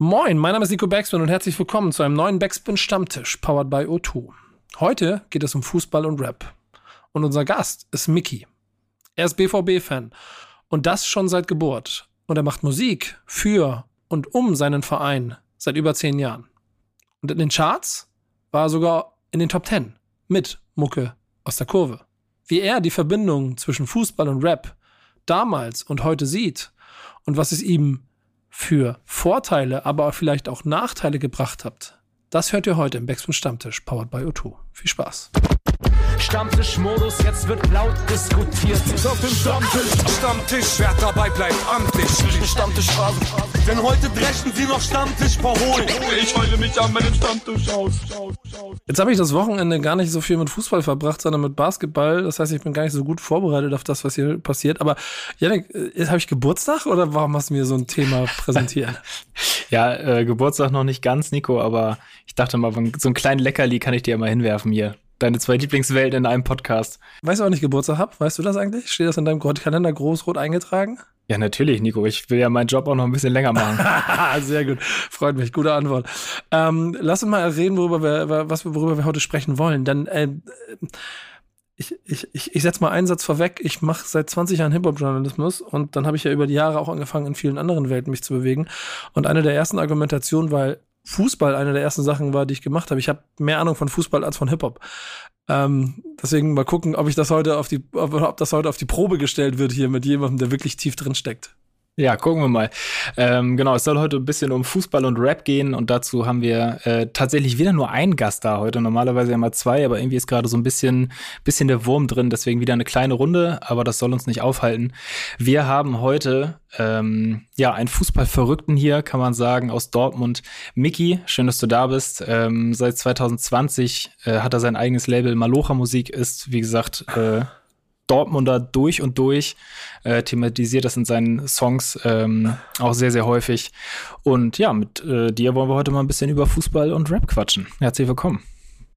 Moin, mein Name ist Nico Backspin und herzlich willkommen zu einem neuen Backspin Stammtisch, powered by O2. Heute geht es um Fußball und Rap. Und unser Gast ist Mickey. Er ist BVB-Fan und das schon seit Geburt. Und er macht Musik für und um seinen Verein seit über zehn Jahren. Und in den Charts war er sogar in den Top Ten mit Mucke aus der Kurve. Wie er die Verbindung zwischen Fußball und Rap damals und heute sieht und was es ihm für Vorteile, aber vielleicht auch Nachteile gebracht habt, das hört ihr heute im Backspin Stammtisch, powered by O2. Viel Spaß. Stammtischmodus, jetzt wird laut diskutiert. Auf dem Stammtisch, Stammtisch, wer dabei bleibt, amtlich. Stammtisch Phase. Denn heute brechen sie noch Stammtisch verholen. Ich heule mich an meinem Stammtisch aus. Jetzt habe ich das Wochenende gar nicht so viel mit Fußball verbracht, sondern mit Basketball. Das heißt, ich bin gar nicht so gut vorbereitet auf das, was hier passiert. Aber Janik, äh, habe ich Geburtstag oder warum hast du mir so ein Thema präsentiert? ja, äh, Geburtstag noch nicht ganz, Nico, aber ich dachte mal, so einen kleinen Leckerli kann ich dir mal hinwerfen hier deine zwei Lieblingswelten in einem Podcast. Weißt du, wann ich Geburtstag habe? Weißt du das eigentlich? Steht das in deinem Kalender groß-rot eingetragen? Ja, natürlich, Nico. Ich will ja meinen Job auch noch ein bisschen länger machen. Sehr gut. Freut mich. Gute Antwort. Ähm, lass uns mal reden, worüber wir, was, worüber wir heute sprechen wollen. Denn äh, ich, ich, ich, ich setze mal einen Satz vorweg. Ich mache seit 20 Jahren Hip-Hop-Journalismus und dann habe ich ja über die Jahre auch angefangen, in vielen anderen Welten mich zu bewegen. Und eine der ersten Argumentationen war, Fußball eine der ersten Sachen war, die ich gemacht habe. Ich habe mehr Ahnung von Fußball als von Hip-Hop. Ähm, deswegen mal gucken, ob ich das heute auf die, ob, ob das heute auf die Probe gestellt wird hier mit jemandem, der wirklich tief drin steckt. Ja, gucken wir mal. Ähm, genau, es soll heute ein bisschen um Fußball und Rap gehen und dazu haben wir äh, tatsächlich wieder nur einen Gast da heute. Normalerweise immer zwei, aber irgendwie ist gerade so ein bisschen, bisschen der Wurm drin. Deswegen wieder eine kleine Runde, aber das soll uns nicht aufhalten. Wir haben heute ähm, ja einen Fußballverrückten hier, kann man sagen, aus Dortmund. Mickey, schön, dass du da bist. Ähm, seit 2020 äh, hat er sein eigenes Label Malocha Musik, ist wie gesagt äh, Dortmunder durch und durch, äh, thematisiert das in seinen Songs ähm, auch sehr, sehr häufig. Und ja, mit äh, dir wollen wir heute mal ein bisschen über Fußball und Rap quatschen. Herzlich willkommen.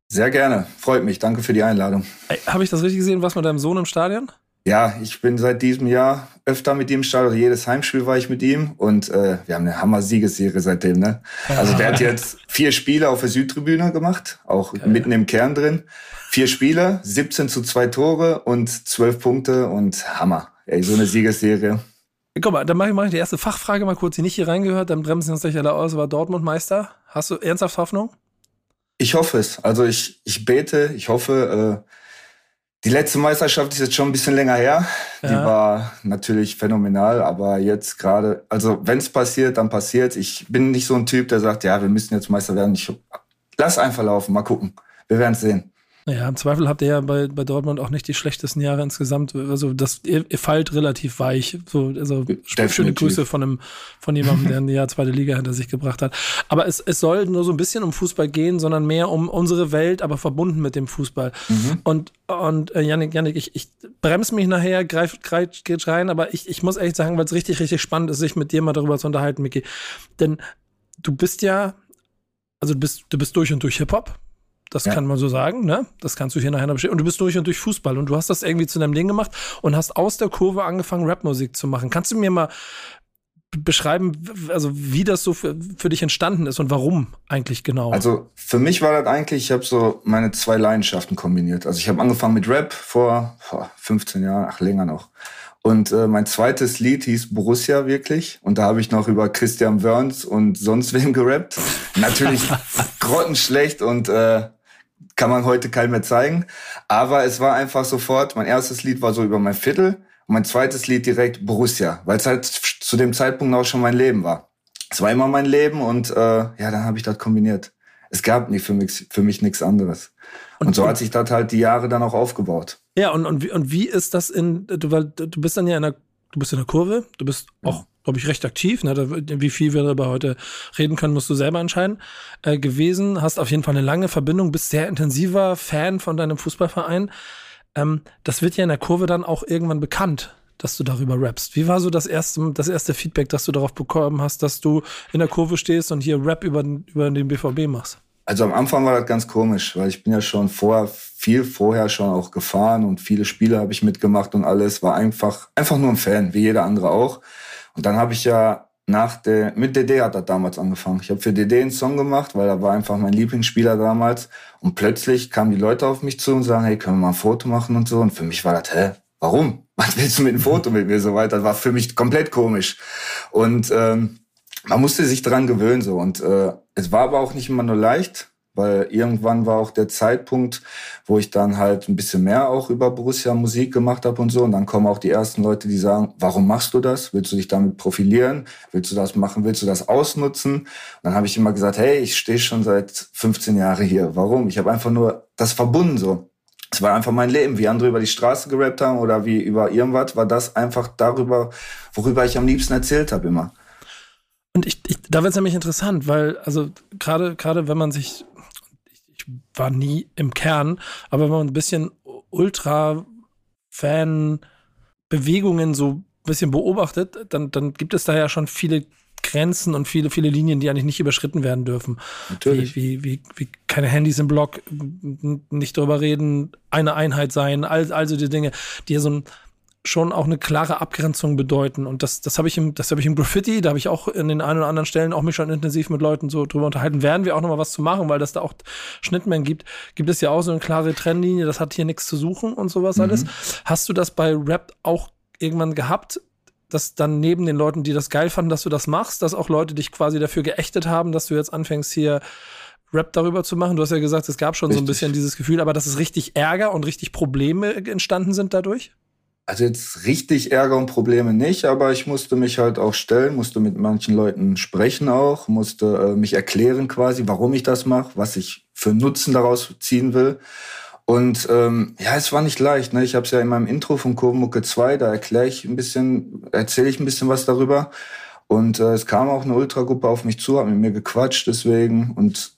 Sehr gerne, freut mich. Danke für die Einladung. Habe ich das richtig gesehen? Was mit deinem Sohn im Stadion? Ja, ich bin seit diesem Jahr öfter mit ihm im Stadion. Jedes Heimspiel war ich mit ihm und äh, wir haben eine Hammer-Siegesserie seitdem. Ne? Also der hat jetzt vier Spiele auf der Südtribüne gemacht, auch okay. mitten im Kern drin. Vier Spiele, 17 zu zwei Tore und 12 Punkte und Hammer. Ey, so eine Siegesserie. Guck mal, dann mache ich, mach ich die erste Fachfrage mal kurz, die nicht hier reingehört, dann bremsen sie uns gleich alle aus. War Dortmund Meister? Hast du ernsthaft Hoffnung? Ich hoffe es. Also ich, ich bete, ich hoffe, äh, die letzte Meisterschaft ist jetzt schon ein bisschen länger her. Ja. Die war natürlich phänomenal, aber jetzt gerade, also wenn es passiert, dann passiert. Ich bin nicht so ein Typ, der sagt, ja, wir müssen jetzt Meister werden. Ich lass einfach laufen, mal gucken. Wir werden es sehen. Naja, im Zweifel habt ihr ja bei, bei Dortmund auch nicht die schlechtesten Jahre insgesamt. Also das, ihr, ihr fallt relativ weich. So, also Definitiv. schöne Grüße von einem, von jemandem, der ein Jahr zweite Liga hinter sich gebracht hat. Aber es, es soll nur so ein bisschen um Fußball gehen, sondern mehr um unsere Welt, aber verbunden mit dem Fußball. Mhm. Und, und äh, Janik, Janik, ich, ich bremse mich nachher, greif, greif geht rein, aber ich, ich muss echt sagen, weil es richtig, richtig spannend ist, sich mit dir mal darüber zu unterhalten, Miki. Denn du bist ja, also du bist, du bist durch und durch Hip-Hop das ja. kann man so sagen, ne? Das kannst du hier nachher noch bestätigen. Und du bist durch und durch Fußball und du hast das irgendwie zu deinem Ding gemacht und hast aus der Kurve angefangen, Rapmusik zu machen. Kannst du mir mal beschreiben, also wie das so für, für dich entstanden ist und warum eigentlich genau? Also für mich war das eigentlich, ich habe so meine zwei Leidenschaften kombiniert. Also ich habe angefangen mit Rap vor, vor 15 Jahren, ach länger noch. Und äh, mein zweites Lied hieß Borussia wirklich. Und da habe ich noch über Christian Wörns und sonst wem gerappt. Natürlich grottenschlecht und äh, kann man heute keinem mehr zeigen. Aber es war einfach sofort, mein erstes Lied war so über mein Viertel und mein zweites Lied direkt Borussia, weil es halt zu dem Zeitpunkt auch schon mein Leben war. Es war immer mein Leben und äh, ja, dann habe ich das kombiniert. Es gab nicht für mich, für mich nichts anderes. Und, und so hat sich das halt die Jahre dann auch aufgebaut. Ja, und, und, wie, und wie ist das in, du, weil, du bist dann ja in der, du bist in der Kurve, du bist auch glaube ich, recht aktiv. Ne? Wie viel wir darüber heute reden können, musst du selber entscheiden. Äh, gewesen, hast auf jeden Fall eine lange Verbindung, bist sehr intensiver Fan von deinem Fußballverein. Ähm, das wird ja in der Kurve dann auch irgendwann bekannt, dass du darüber rappst. Wie war so das erste, das erste Feedback, das du darauf bekommen hast, dass du in der Kurve stehst und hier Rap über, über den BVB machst? Also am Anfang war das ganz komisch, weil ich bin ja schon vor, viel vorher schon auch gefahren und viele Spiele habe ich mitgemacht und alles. War einfach, einfach nur ein Fan, wie jeder andere auch. Und dann habe ich ja nach der, mit DD hat das damals angefangen. Ich habe für DD einen Song gemacht, weil er war einfach mein Lieblingsspieler damals. Und plötzlich kamen die Leute auf mich zu und sagen, hey, können wir mal ein Foto machen und so. Und für mich war das, hä, warum? Was willst du mit einem Foto mit mir so weiter? Das war für mich komplett komisch. Und ähm, man musste sich dran gewöhnen so. Und äh, es war aber auch nicht immer nur leicht weil irgendwann war auch der Zeitpunkt, wo ich dann halt ein bisschen mehr auch über Borussia Musik gemacht habe und so. Und dann kommen auch die ersten Leute, die sagen, warum machst du das? Willst du dich damit profilieren? Willst du das machen? Willst du das ausnutzen? Und dann habe ich immer gesagt, hey, ich stehe schon seit 15 Jahren hier. Warum? Ich habe einfach nur das verbunden so. Es war einfach mein Leben, wie andere über die Straße gerappt haben oder wie über irgendwas, war das einfach darüber, worüber ich am liebsten erzählt habe immer. Und ich, ich da wird es nämlich interessant, weil, also gerade, gerade wenn man sich war nie im Kern, aber wenn man ein bisschen Ultra-Fan-Bewegungen so ein bisschen beobachtet, dann, dann gibt es da ja schon viele Grenzen und viele, viele Linien, die eigentlich nicht überschritten werden dürfen. Natürlich. Wie, wie, wie, wie keine Handys im Block, nicht drüber reden, eine Einheit sein, all, also die Dinge, die ja so ein schon auch eine klare Abgrenzung bedeuten. Und das, das habe ich im, das habe ich im Graffiti, da habe ich auch in den ein oder anderen Stellen auch mich schon intensiv mit Leuten so drüber unterhalten. Werden wir auch noch mal was zu machen, weil das da auch Schnittmengen gibt. Gibt es ja auch so eine klare Trennlinie, das hat hier nichts zu suchen und sowas mhm. alles. Hast du das bei Rap auch irgendwann gehabt? dass dann neben den Leuten, die das geil fanden, dass du das machst, dass auch Leute dich quasi dafür geächtet haben, dass du jetzt anfängst hier Rap darüber zu machen. Du hast ja gesagt, es gab schon richtig. so ein bisschen dieses Gefühl, aber dass es richtig Ärger und richtig Probleme entstanden sind dadurch? Also jetzt richtig Ärger und Probleme nicht, aber ich musste mich halt auch stellen, musste mit manchen Leuten sprechen auch, musste äh, mich erklären quasi, warum ich das mache, was ich für Nutzen daraus ziehen will. Und ähm, ja, es war nicht leicht. Ne? Ich habe es ja in meinem Intro von Kurmucke 2, da erkläre ich ein bisschen, erzähle ich ein bisschen was darüber. Und äh, es kam auch eine Ultragruppe auf mich zu, hat mit mir gequatscht deswegen. Und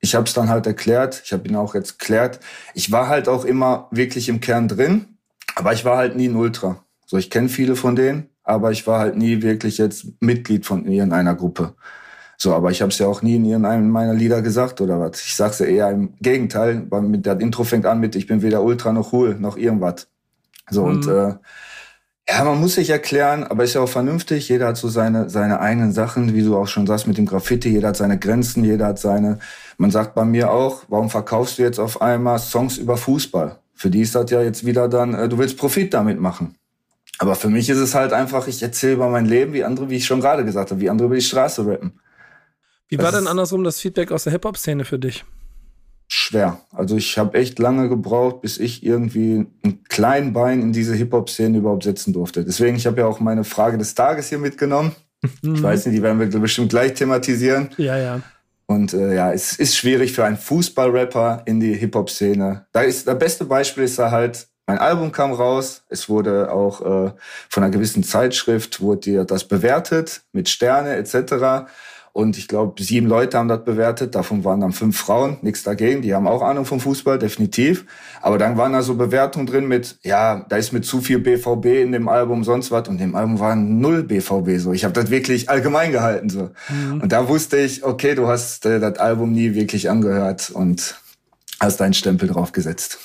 ich habe es dann halt erklärt. Ich habe ihn auch jetzt erklärt. Ich war halt auch immer wirklich im Kern drin aber ich war halt nie ein Ultra. So, ich kenne viele von denen, aber ich war halt nie wirklich jetzt Mitglied von irgendeiner Gruppe. So, aber ich habe es ja auch nie in irgendeinem meiner Lieder gesagt oder was. Ich sag's ja eher im Gegenteil, weil mit der Intro fängt an mit ich bin weder Ultra noch cool noch irgendwas. So mhm. und äh, ja, man muss sich erklären, aber ist ja auch vernünftig. Jeder hat so seine seine eigenen Sachen, wie du auch schon sagst mit dem Graffiti. Jeder hat seine Grenzen, jeder hat seine. Man sagt bei mir auch, warum verkaufst du jetzt auf einmal Songs über Fußball? Für die ist das ja jetzt wieder dann, äh, du willst Profit damit machen. Aber für mich ist es halt einfach, ich erzähle über mein Leben, wie andere, wie ich schon gerade gesagt habe, wie andere über die Straße rappen. Wie das war denn andersrum das Feedback aus der Hip-Hop-Szene für dich? Schwer. Also ich habe echt lange gebraucht, bis ich irgendwie ein kleinen Bein in diese Hip-Hop-Szene überhaupt setzen durfte. Deswegen, ich habe ja auch meine Frage des Tages hier mitgenommen. Mhm. Ich weiß nicht, die werden wir bestimmt gleich thematisieren. Ja, ja. Und äh, ja, es ist schwierig für einen Fußballrapper in die Hip-Hop-Szene. Da ist das beste Beispiel ist da halt, mein Album kam raus, es wurde auch äh, von einer gewissen Zeitschrift wurde dir das bewertet mit Sterne etc. Und ich glaube, sieben Leute haben das bewertet. Davon waren dann fünf Frauen. Nichts dagegen. Die haben auch Ahnung vom Fußball, definitiv. Aber dann waren da so Bewertungen drin mit, ja, da ist mit zu viel BVB in dem Album, sonst was. Und dem Album war null BVB so. Ich habe das wirklich allgemein gehalten so. Mhm. Und da wusste ich, okay, du hast äh, das Album nie wirklich angehört und hast deinen Stempel draufgesetzt.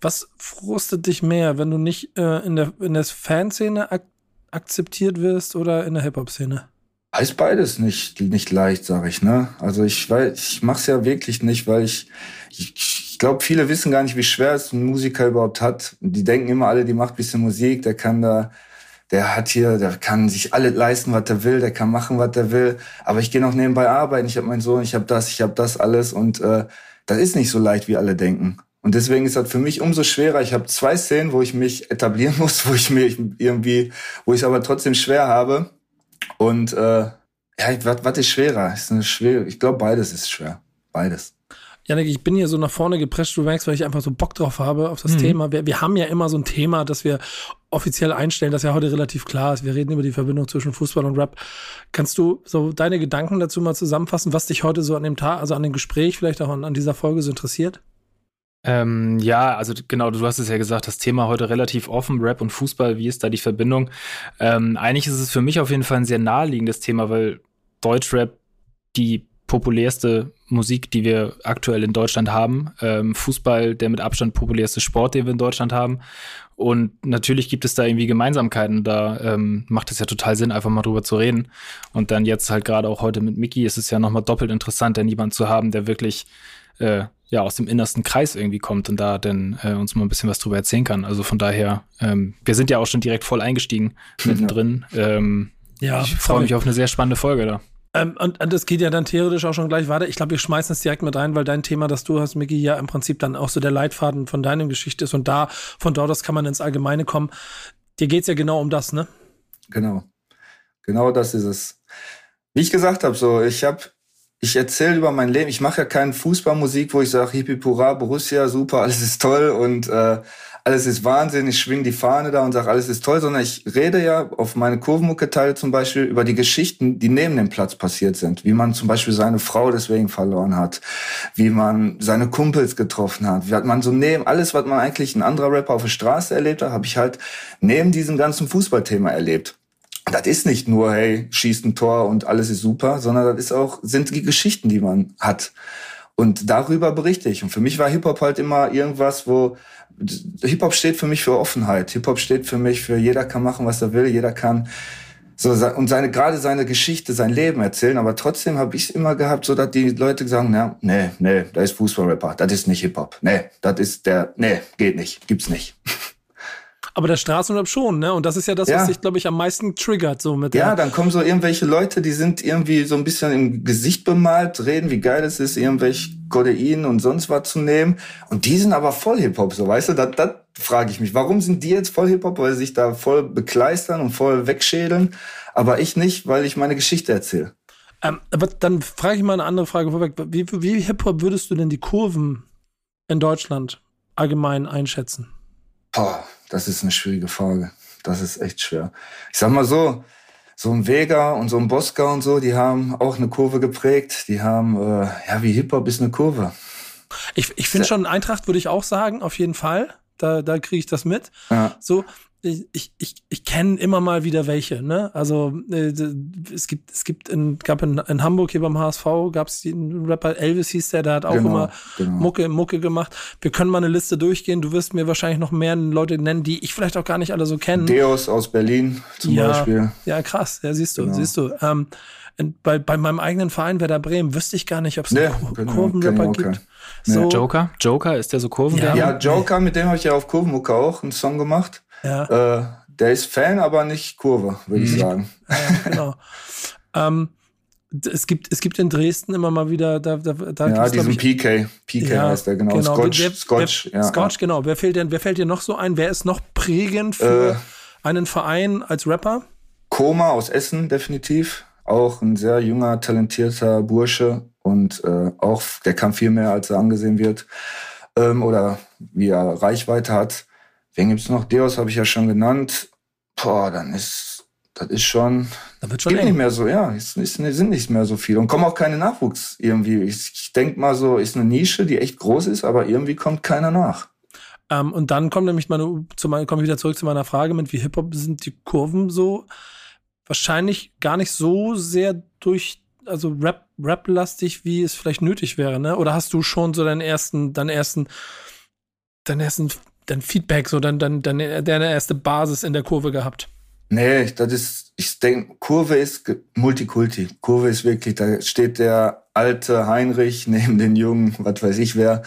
Was frustet dich mehr, wenn du nicht äh, in der in der Fanszene ak akzeptiert wirst oder in der Hip-Hop-Szene? Ist beides nicht, nicht leicht, sage ich, ne? Also ich weiß, ich mach's ja wirklich nicht, weil ich, ich, ich glaube, viele wissen gar nicht, wie schwer es ein Musiker überhaupt hat. Die denken immer alle, die macht bisschen Musik, der kann da, der hat hier, der kann sich alles leisten, was er will, der kann machen, was er will. Aber ich gehe noch nebenbei arbeiten, ich habe meinen Sohn, ich habe das, ich habe das alles und äh, das ist nicht so leicht, wie alle denken. Und deswegen ist das für mich umso schwerer. Ich habe zwei Szenen, wo ich mich etablieren muss, wo ich mich irgendwie, wo ich aber trotzdem schwer habe. Und äh, ja, was, ist schwerer? Ist eine schwere, ich glaube, beides ist schwer. Beides. Janik, ich bin hier so nach vorne gepresst, du merkst, weil ich einfach so Bock drauf habe auf das mhm. Thema. Wir, wir haben ja immer so ein Thema, das wir offiziell einstellen, das ja heute relativ klar ist. Wir reden über die Verbindung zwischen Fußball und Rap. Kannst du so deine Gedanken dazu mal zusammenfassen, was dich heute so an dem Tag, also an dem Gespräch, vielleicht auch an, an dieser Folge so interessiert? Ähm, ja, also genau, du hast es ja gesagt, das Thema heute relativ offen, Rap und Fußball, wie ist da die Verbindung? Ähm, eigentlich ist es für mich auf jeden Fall ein sehr naheliegendes Thema, weil Deutschrap die populärste Musik, die wir aktuell in Deutschland haben. Ähm, Fußball, der mit Abstand populärste Sport, den wir in Deutschland haben. und natürlich gibt es da irgendwie Gemeinsamkeiten. Da ähm, macht es ja total Sinn, einfach mal drüber zu reden. Und dann jetzt halt gerade auch heute mit Mickey ist es ja nochmal doppelt interessant, denn jemanden zu haben, der wirklich äh, ja aus dem innersten Kreis irgendwie kommt und da dann äh, uns mal ein bisschen was drüber erzählen kann. Also von daher, ähm, wir sind ja auch schon direkt voll eingestiegen mittendrin. Ähm, ja, ich freue mich auf eine sehr spannende Folge da. Ähm, und, und das geht ja dann theoretisch auch schon gleich weiter. Ich glaube, wir schmeißen es direkt mit rein, weil dein Thema, das du hast, Micky, ja im Prinzip dann auch so der Leitfaden von deiner Geschichte ist. Und da, von dort aus kann man ins Allgemeine kommen. Dir geht's ja genau um das, ne? Genau. Genau das ist es. Wie ich gesagt habe, so, ich habe ich erzähle über mein Leben. Ich mache ja keine Fußballmusik, wo ich sage, Hippie Pura, Borussia, super, alles ist toll und äh, alles ist Wahnsinn, ich schwing die Fahne da und sage, alles ist toll, sondern ich rede ja auf meine Kurvenmucke-Teile zum Beispiel über die Geschichten, die neben dem Platz passiert sind. Wie man zum Beispiel seine Frau deswegen verloren hat, wie man seine Kumpels getroffen hat, wie hat man so neben, alles, was man eigentlich ein anderer Rapper auf der Straße erlebt hat, habe ich halt neben diesem ganzen Fußballthema erlebt. Das ist nicht nur, hey, schießt ein Tor und alles ist super, sondern das ist auch, sind die Geschichten, die man hat. Und darüber berichte ich. Und für mich war Hip-Hop halt immer irgendwas, wo Hip-Hop steht für mich für Offenheit. Hip-Hop steht für mich für jeder kann machen, was er will, jeder kann so und seine gerade seine Geschichte, sein Leben erzählen, aber trotzdem habe ich es immer gehabt, so dass die Leute sagen, na, nee, nee, da ist Fußballrapper, das ist nicht Hip-Hop. Nee, das ist der nee, geht nicht, gibt's nicht. Aber der Straßenrap schon, ne? Und das ist ja das, ja. was sich, glaube ich, am meisten triggert, so mit Ja, dann kommen so irgendwelche Leute, die sind irgendwie so ein bisschen im Gesicht bemalt, reden, wie geil es ist, irgendwelche Codein und sonst was zu nehmen. Und die sind aber voll Hip-Hop, so, weißt du? Das, das frage ich mich. Warum sind die jetzt voll Hip-Hop? Weil sie sich da voll bekleistern und voll wegschädeln. Aber ich nicht, weil ich meine Geschichte erzähle. Ähm, aber dann frage ich mal eine andere Frage vorweg. Wie, wie Hip-Hop würdest du denn die Kurven in Deutschland allgemein einschätzen? Boah, das ist eine schwierige Frage. Das ist echt schwer. Ich sag mal so, so ein Vega und so ein Bosca und so, die haben auch eine Kurve geprägt. Die haben, äh, ja, wie Hip-Hop ist eine Kurve. Ich, ich finde schon, Eintracht würde ich auch sagen, auf jeden Fall. Da, da kriege ich das mit. Ja. So, ich, ich, ich kenne immer mal wieder welche, ne? Also äh, es gibt, es gibt in, gab in, in Hamburg hier beim HSV gab es den Rapper Elvis hieß der, der hat auch genau, immer genau. Mucke, Mucke gemacht. Wir können mal eine Liste durchgehen. Du wirst mir wahrscheinlich noch mehr Leute nennen, die ich vielleicht auch gar nicht alle so kenne. Deus aus Berlin zum ja, Beispiel. Ja, krass, ja, siehst du, genau. siehst du. Ähm, bei, bei meinem eigenen Verein Werder Bremen wüsste ich gar nicht, ob es nee, einen Kurvenrapper gibt. So, Joker? Joker, ist der so Kurven? Ja, ja Joker, mit dem habe ich ja auf Kurvenmucke auch einen Song gemacht. Ja. Äh, der ist Fan, aber nicht Kurve, würde ich mhm. sagen. Ja, genau. ähm, es gibt, es gibt in Dresden immer mal wieder, da, da, da ja, diesen ich, PK, PK ja, heißt der, genau, genau. Scotch, wer, Scotch, wer, ja. Scotch, genau. Wer fehlt denn, wer fällt dir noch so ein? Wer ist noch prägend für äh, einen Verein als Rapper? Koma aus Essen, definitiv. Auch ein sehr junger, talentierter Bursche und äh, auch, der kann viel mehr, als er angesehen wird. Ähm, oder wie er Reichweite hat. Wen gibt's noch? Deus habe ich ja schon genannt. Boah, dann ist, das ist schon, da wird schon geht nicht mehr so, ja, es, es sind nicht mehr so viele und kommen auch keine Nachwuchs irgendwie. Ich, ich denke mal so, ist eine Nische, die echt groß ist, aber irgendwie kommt keiner nach. Ähm, und dann kommt nämlich meine, zu meine, komme ich wieder zurück zu meiner Frage mit, wie Hip-Hop sind die Kurven so? Wahrscheinlich gar nicht so sehr durch, also Rap, Rap-lastig, wie es vielleicht nötig wäre, ne? Oder hast du schon so deinen ersten, deinen ersten, deinen ersten dein Feedback, so dann, dann, dann deine erste Basis in der Kurve gehabt? Nee, das ist, ich denke, Kurve ist Multikulti. Kurve ist wirklich, da steht der alte Heinrich neben den Jungen, was weiß ich wer.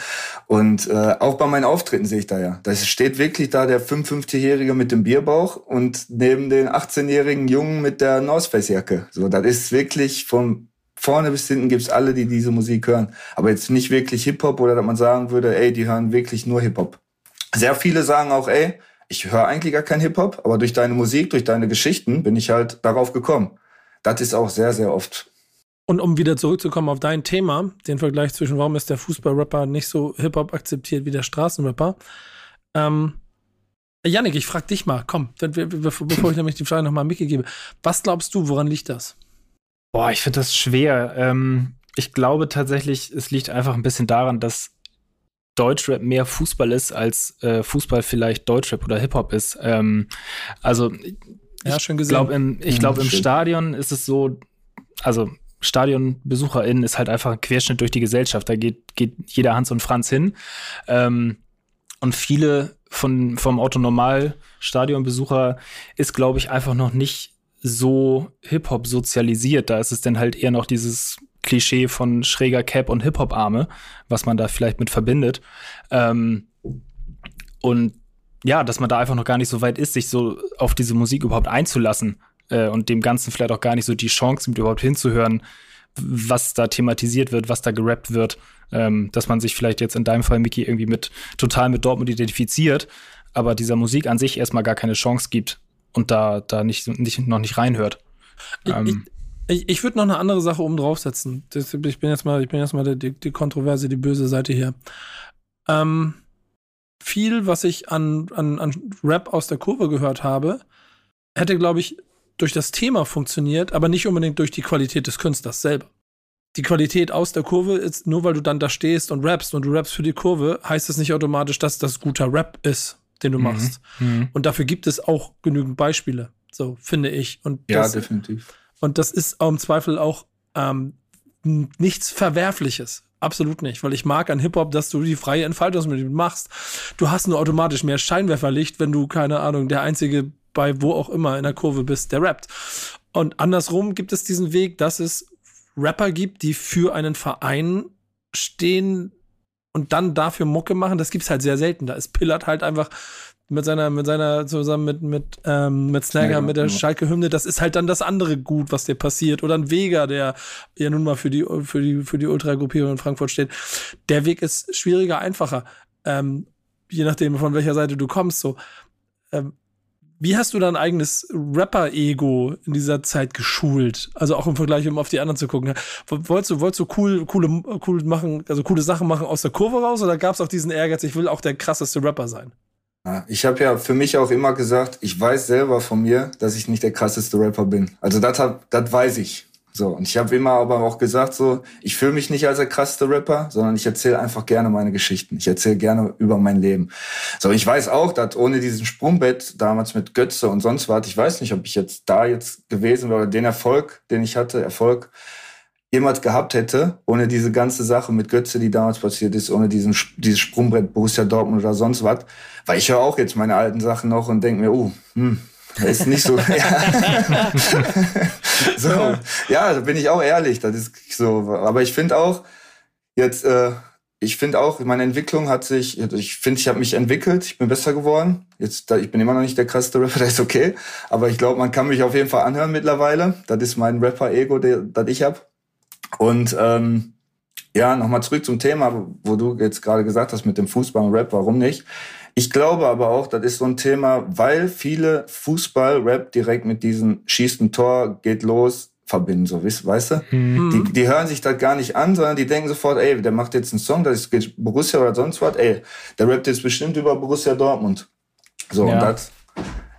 Und äh, auch bei meinen Auftritten sehe ich da ja. Da steht wirklich da der 55-Jährige mit dem Bierbauch und neben den 18-jährigen Jungen mit der North Face Jacke. So, das ist wirklich von vorne bis hinten gibt's alle, die diese Musik hören. Aber jetzt nicht wirklich Hip-Hop oder dass man sagen würde, ey, die hören wirklich nur Hip-Hop. Sehr viele sagen auch, ey, ich höre eigentlich gar kein Hip-Hop, aber durch deine Musik, durch deine Geschichten bin ich halt darauf gekommen. Das ist auch sehr, sehr oft. Und um wieder zurückzukommen auf dein Thema, den Vergleich zwischen, warum ist der Fußballrapper nicht so Hip-Hop akzeptiert wie der Straßenrapper. Ähm, Yannick, ich frag dich mal, komm, bevor ich nämlich die Frage nochmal Mickey gebe. Was glaubst du, woran liegt das? Boah, ich finde das schwer. Ähm, ich glaube tatsächlich, es liegt einfach ein bisschen daran, dass Deutschrap mehr Fußball ist, als äh, Fußball vielleicht Deutschrap oder Hip-Hop ist. Ähm, also ja, schön gesehen. Glaub, im, ich glaube, im Stadion ist es so, also StadionbesucherInnen ist halt einfach ein Querschnitt durch die Gesellschaft. Da geht, geht jeder Hans und Franz hin. Ähm, Und viele von, vom Autonormal-Stadionbesucher ist, glaube ich, einfach noch nicht so Hip-Hop sozialisiert. Da ist es dann halt eher noch dieses Klischee von schräger Cap und Hip-Hop-Arme, was man da vielleicht mit verbindet. Ähm, und ja, dass man da einfach noch gar nicht so weit ist, sich so auf diese Musik überhaupt einzulassen äh, und dem Ganzen vielleicht auch gar nicht so die Chance gibt, überhaupt hinzuhören, was da thematisiert wird, was da gerappt wird. Ähm, dass man sich vielleicht jetzt in deinem Fall, Miki, irgendwie mit total mit Dortmund identifiziert, aber dieser Musik an sich erstmal gar keine Chance gibt und da, da nicht, nicht, noch nicht reinhört. Ich, ähm, ich, ich würde noch eine andere Sache oben draufsetzen. Das, ich bin jetzt mal, ich bin jetzt mal die, die Kontroverse, die böse Seite hier. Ähm, viel, was ich an, an, an Rap aus der Kurve gehört habe, hätte, glaube ich, durch das Thema funktioniert, aber nicht unbedingt durch die Qualität des Künstlers selber. Die Qualität aus der Kurve ist, nur weil du dann da stehst und rappst und du rappst für die Kurve, heißt es nicht automatisch, dass das guter Rap ist, den du mhm. machst. Mhm. Und dafür gibt es auch genügend Beispiele, so finde ich. Und ja, definitiv. Und das ist im Zweifel auch ähm, nichts Verwerfliches. Absolut nicht, weil ich mag an Hip-Hop, dass du die freie Entfaltungsmöglichkeit machst. Du hast nur automatisch mehr Scheinwerferlicht, wenn du, keine Ahnung, der einzige bei wo auch immer in der Kurve bist, der rappt. Und andersrum gibt es diesen Weg, dass es Rapper gibt, die für einen Verein stehen und dann dafür Mucke machen. Das gibt's halt sehr selten. Da ist Pillard halt einfach mit seiner, mit seiner, zusammen mit, mit, ähm, mit Snagger, mit der Schalke-Hymne, das ist halt dann das andere Gut, was dir passiert. Oder ein Vega, der ja nun mal für die, für die, für die Ultra-Gruppierung in Frankfurt steht. Der Weg ist schwieriger, einfacher. Ähm, je nachdem, von welcher Seite du kommst, so. Ähm, wie hast du dein eigenes Rapper-Ego in dieser Zeit geschult? Also auch im Vergleich, um auf die anderen zu gucken. Wolltest du, wolltest du cool, coole, cool machen, also coole Sachen machen aus der Kurve raus oder gab es auch diesen Ehrgeiz, ich will auch der krasseste Rapper sein? Ich habe ja für mich auch immer gesagt, ich weiß selber von mir, dass ich nicht der krasseste Rapper bin. Also das das weiß ich. So, und ich habe immer aber auch gesagt, so, ich fühle mich nicht als der krasseste Rapper, sondern ich erzähle einfach gerne meine Geschichten. Ich erzähle gerne über mein Leben. So, ich weiß auch, dass ohne diesen Sprungbett damals mit Götze und sonst was, ich weiß nicht, ob ich jetzt da jetzt gewesen wäre oder den Erfolg, den ich hatte, Erfolg jemals gehabt hätte, ohne diese ganze Sache mit Götze, die damals passiert ist, ohne diesen, dieses Sprungbrett Borussia Dortmund oder sonst was. Weil ich höre auch jetzt meine alten Sachen noch und denke mir, uh, hm, das ist nicht so. ja. so, ja, da bin ich auch ehrlich. Das ist so. Aber ich finde auch, jetzt, äh, ich finde auch, meine Entwicklung hat sich, ich finde, ich habe mich entwickelt, ich bin besser geworden. Jetzt, ich bin immer noch nicht der krasseste Rapper, das ist okay. Aber ich glaube, man kann mich auf jeden Fall anhören mittlerweile. Das ist mein Rapper-Ego, das ich habe. Und ähm, ja, nochmal zurück zum Thema, wo du jetzt gerade gesagt hast mit dem Fußball und Rap, warum nicht? Ich glaube aber auch, das ist so ein Thema, weil viele Fußball-Rap direkt mit diesem schießt ein Tor, geht los, verbinden, so weißt du? Mhm. Die, die hören sich das gar nicht an, sondern die denken sofort, ey, der macht jetzt einen Song, das ist Borussia oder sonst was, ey, der rappt jetzt bestimmt über Borussia Dortmund. So, ja. und das,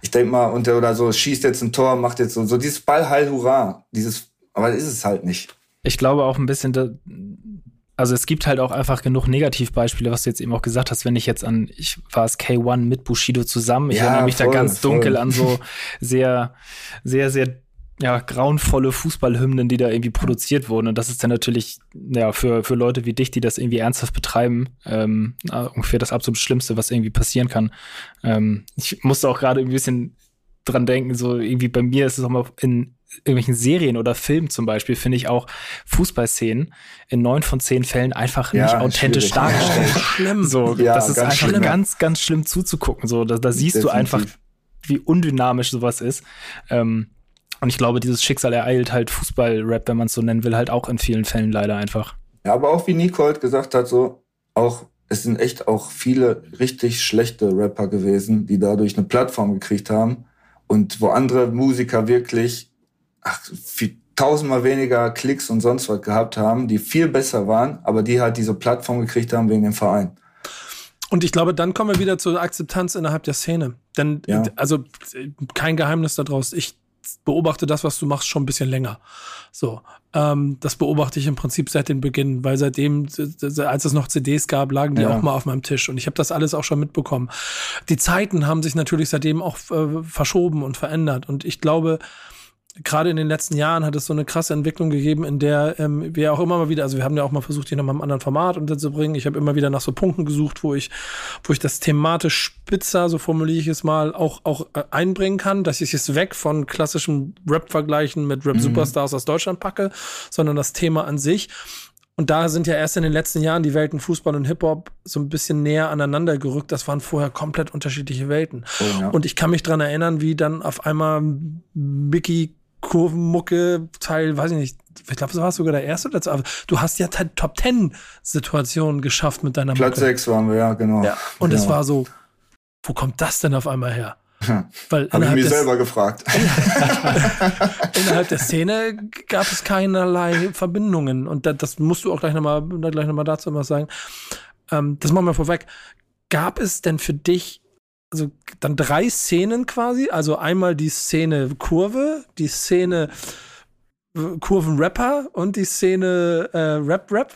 ich denk mal, und der oder so schießt jetzt ein Tor, macht jetzt so, so dieses Ball, Heil, Hurra, dieses, aber das ist es halt nicht. Ich glaube auch ein bisschen, also es gibt halt auch einfach genug Negativbeispiele, was du jetzt eben auch gesagt hast, wenn ich jetzt an, ich war es K1 mit Bushido zusammen, ich ja, erinnere mich voll, da ganz voll. dunkel an so sehr, sehr, sehr ja, grauenvolle Fußballhymnen, die da irgendwie produziert wurden. Und das ist dann natürlich, ja, für, für Leute wie dich, die das irgendwie ernsthaft betreiben, ähm, ungefähr das absolut Schlimmste, was irgendwie passieren kann. Ähm, ich musste auch gerade ein bisschen dran denken, so irgendwie bei mir ist es auch mal in irgendwelchen Serien oder Filmen zum Beispiel, finde ich auch Fußballszenen in neun von zehn Fällen einfach ja, nicht authentisch dargestellt. Ja. schlimm. So, ja, das ist einfach schlimm. ganz, ganz schlimm zuzugucken. So, da, da siehst Definitiv. du einfach, wie undynamisch sowas ist. Ähm, und ich glaube, dieses Schicksal ereilt halt Fußball-Rap, wenn man es so nennen will, halt auch in vielen Fällen leider einfach. Ja, aber auch wie Nicole gesagt hat, so auch es sind echt auch viele richtig schlechte Rapper gewesen, die dadurch eine Plattform gekriegt haben und wo andere Musiker wirklich ach, viel, tausendmal weniger Klicks und sonst was gehabt haben, die viel besser waren, aber die halt diese Plattform gekriegt haben wegen dem Verein. Und ich glaube, dann kommen wir wieder zur Akzeptanz innerhalb der Szene. Denn, ja. also, kein Geheimnis daraus. Ich beobachte das, was du machst, schon ein bisschen länger. So, ähm, das beobachte ich im Prinzip seit dem Beginn, weil seitdem, als es noch CDs gab, lagen die ja. auch mal auf meinem Tisch und ich habe das alles auch schon mitbekommen. Die Zeiten haben sich natürlich seitdem auch äh, verschoben und verändert und ich glaube, gerade in den letzten Jahren hat es so eine krasse Entwicklung gegeben, in der ähm, wir auch immer mal wieder, also wir haben ja auch mal versucht, hier nochmal einem anderen Format unterzubringen. Ich habe immer wieder nach so Punkten gesucht, wo ich, wo ich das thematisch spitzer, so formuliere ich es mal, auch, auch äh, einbringen kann, dass ich es weg von klassischen Rap-Vergleichen mit Rap-Superstars mhm. aus Deutschland packe, sondern das Thema an sich. Und da sind ja erst in den letzten Jahren die Welten Fußball und Hip-Hop so ein bisschen näher aneinander gerückt. Das waren vorher komplett unterschiedliche Welten. Oh, ja. Und ich kann mich dran erinnern, wie dann auf einmal Mickey Kurvenmucke Teil, weiß ich nicht, ich glaube, du warst sogar der erste oder aber du hast ja Top Ten Situationen geschafft mit deiner Platz Mucke. 6 waren wir, ja, genau. Ja, und genau. es war so, wo kommt das denn auf einmal her? Weil Habe ich mich selber gefragt. innerhalb der Szene gab es keinerlei Verbindungen. Und das musst du auch gleich nochmal gleich noch mal dazu was sagen. Ähm, das machen wir vorweg. Gab es denn für dich also dann drei Szenen quasi. Also einmal die Szene Kurve, die Szene äh, Kurvenrapper und die Szene äh, Rap-Rap.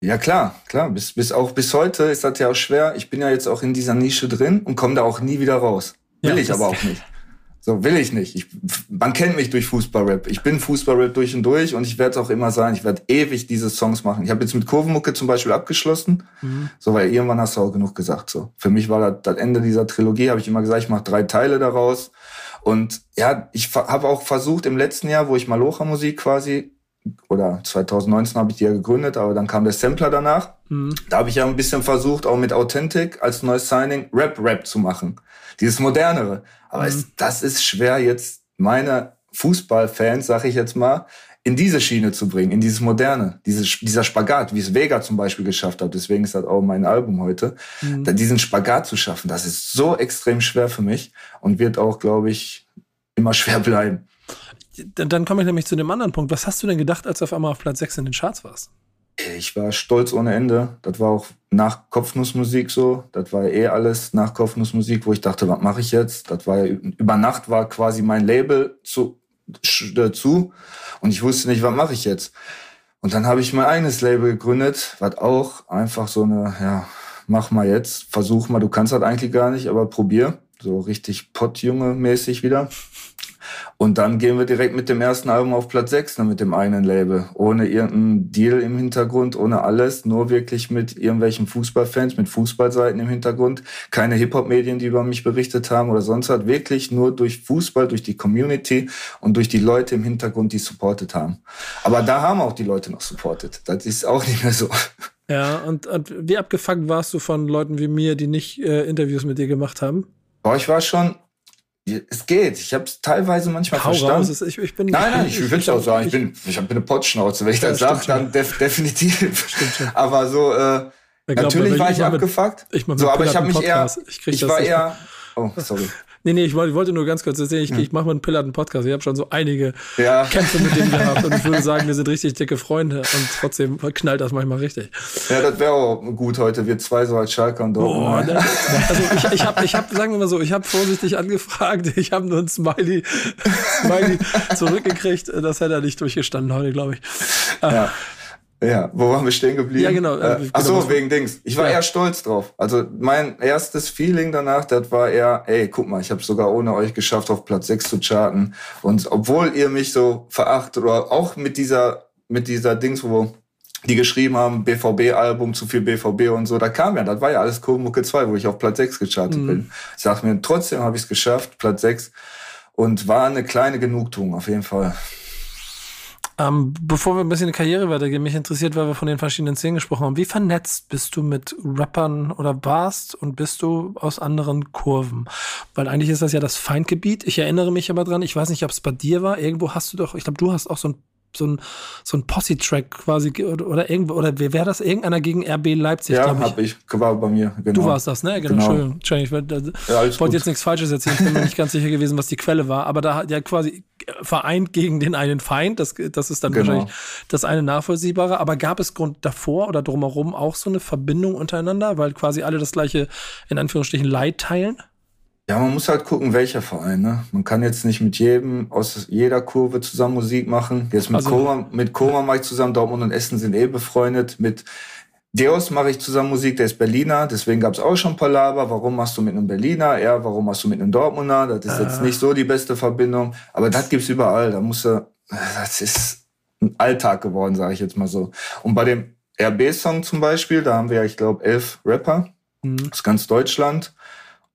Ja, klar, klar. Bis, bis auch bis heute ist das ja auch schwer. Ich bin ja jetzt auch in dieser Nische drin und komme da auch nie wieder raus. Will ja, ich aber auch nicht. So will ich nicht. Ich, man kennt mich durch Fußballrap. Ich bin Fußballrap durch und durch und ich werde es auch immer sein. Ich werde ewig diese Songs machen. Ich habe jetzt mit Kurvenmucke zum Beispiel abgeschlossen. Mhm. So, weil irgendwann hast du auch genug gesagt. So, für mich war das, das Ende dieser Trilogie. Habe ich immer gesagt, ich mache drei Teile daraus. Und ja, ich habe auch versucht im letzten Jahr, wo ich Malocha Musik quasi oder 2019 habe ich die ja gegründet, aber dann kam der Sampler danach. Mhm. Da habe ich ja ein bisschen versucht, auch mit Authentic als neues Signing Rap-Rap zu machen. Dieses modernere. Aber mhm. es, das ist schwer jetzt meine Fußballfans, sag ich jetzt mal, in diese Schiene zu bringen, in dieses Moderne, dieses, dieser Spagat, wie es Vega zum Beispiel geschafft hat. Deswegen ist das auch mein Album heute. Mhm. Diesen Spagat zu schaffen, das ist so extrem schwer für mich und wird auch, glaube ich, immer schwer bleiben. Dann, dann komme ich nämlich zu dem anderen Punkt. Was hast du denn gedacht, als du auf einmal auf Platz 6 in den Charts warst? Ich war stolz ohne Ende. Das war auch nach Kopfnussmusik so. Das war eh alles nach Kopfnussmusik, wo ich dachte, was mache ich jetzt? Das war über Nacht war quasi mein Label zu, dazu und ich wusste nicht, was mache ich jetzt. Und dann habe ich mein eigenes Label gegründet, was auch einfach so eine, ja, mach mal jetzt, versuch mal, du kannst das eigentlich gar nicht, aber probier. So richtig Pottjunge-mäßig wieder. Und dann gehen wir direkt mit dem ersten Album auf Platz 6, ne, mit dem einen Label. Ohne irgendeinen Deal im Hintergrund, ohne alles. Nur wirklich mit irgendwelchen Fußballfans, mit Fußballseiten im Hintergrund. Keine Hip-Hop-Medien, die über mich berichtet haben oder sonst was. Wirklich nur durch Fußball, durch die Community und durch die Leute im Hintergrund, die supportet haben. Aber da haben auch die Leute noch supportet. Das ist auch nicht mehr so. Ja, und, und wie abgefuckt warst du von Leuten wie mir, die nicht äh, Interviews mit dir gemacht haben? Boah, ich war schon es geht. Ich habe es teilweise manchmal Hau verstanden. Raus. Ich, ich bin, nein, nein, ich, ich will es auch sagen. Ich bin, ich habe eine Pottschnauze. Wenn ich das sage, dann def definitiv. Aber so, äh, glaub, natürlich war ich abgefuckt. Ich so, aber ich habe mich eher, ich, ich war eher, oh, sorry. Nee, nee, ich wollte nur ganz kurz erzählen, ich, ja. ich mache mal einen Pillerten Podcast. Ich habe schon so einige ja. Kämpfe mit dem gehabt und ich würde sagen, wir sind richtig dicke Freunde und trotzdem knallt das manchmal richtig. Ja, das wäre auch gut heute. Wir zwei so als Schalker und Dortmund. Oh, ne? Also ich, ich habe, ich hab, sagen wir mal so, ich habe vorsichtig angefragt. Ich habe nur ein Smiley, Smiley zurückgekriegt. Das hätte er nicht durchgestanden heute, glaube ich. Ja. Ja, wo waren wir stehen geblieben? Ja, genau. Äh, ach so, genau. wegen Dings. Ich war ja. eher stolz drauf. Also mein erstes Feeling danach, das war eher, ey, guck mal, ich habe sogar ohne euch geschafft, auf Platz 6 zu charten. Und obwohl ihr mich so verachtet oder auch mit dieser, mit dieser Dings, wo die geschrieben haben, BVB-Album, zu viel BVB und so, da kam ja, das war ja alles Kurmucke 2, wo ich auf Platz 6 gechartet mhm. bin. Ich sag mir, trotzdem habe ich es geschafft, Platz 6. Und war eine kleine Genugtuung, auf jeden Fall. Ähm, bevor wir ein bisschen in die Karriere weitergehen, mich interessiert, weil wir von den verschiedenen Szenen gesprochen haben. Wie vernetzt bist du mit Rappern oder warst und bist du aus anderen Kurven? Weil eigentlich ist das ja das Feindgebiet. Ich erinnere mich aber dran, ich weiß nicht, ob es bei dir war. Irgendwo hast du doch, ich glaube, du hast auch so ein so ein, so ein Posse-Track quasi oder, oder irgendwo, oder wer wäre das? Irgendeiner gegen RB Leipzig, Ja, hab ich, war bei mir, genau. Du warst das, ne? Genau, genau. Entschuldigung. Ich, ja, ich wollte jetzt nichts Falsches erzählen, ich bin mir nicht ganz sicher gewesen, was die Quelle war, aber da hat ja quasi vereint gegen den einen Feind, das, das ist dann genau. wahrscheinlich das eine nachvollziehbare, aber gab es Grund davor oder drumherum auch so eine Verbindung untereinander, weil quasi alle das gleiche, in Anführungsstrichen, Leid teilen? Ja, man muss halt gucken, welcher Verein. Ne? Man kann jetzt nicht mit jedem aus jeder Kurve zusammen Musik machen. Jetzt mit also, Koma, mit Koma mache ich zusammen. Dortmund und Essen sind eh befreundet. Mit Deus mache ich zusammen Musik, der ist Berliner, deswegen gab es auch schon Palaver. Warum machst du mit einem Berliner? Er, warum machst du mit einem Dortmunder? Das ist ah. jetzt nicht so die beste Verbindung, aber das gibt's überall. Da musst du, das ist ein Alltag geworden, sage ich jetzt mal so. Und bei dem RB-Song zum Beispiel, da haben wir, ich glaube, elf Rapper mhm. aus ganz Deutschland.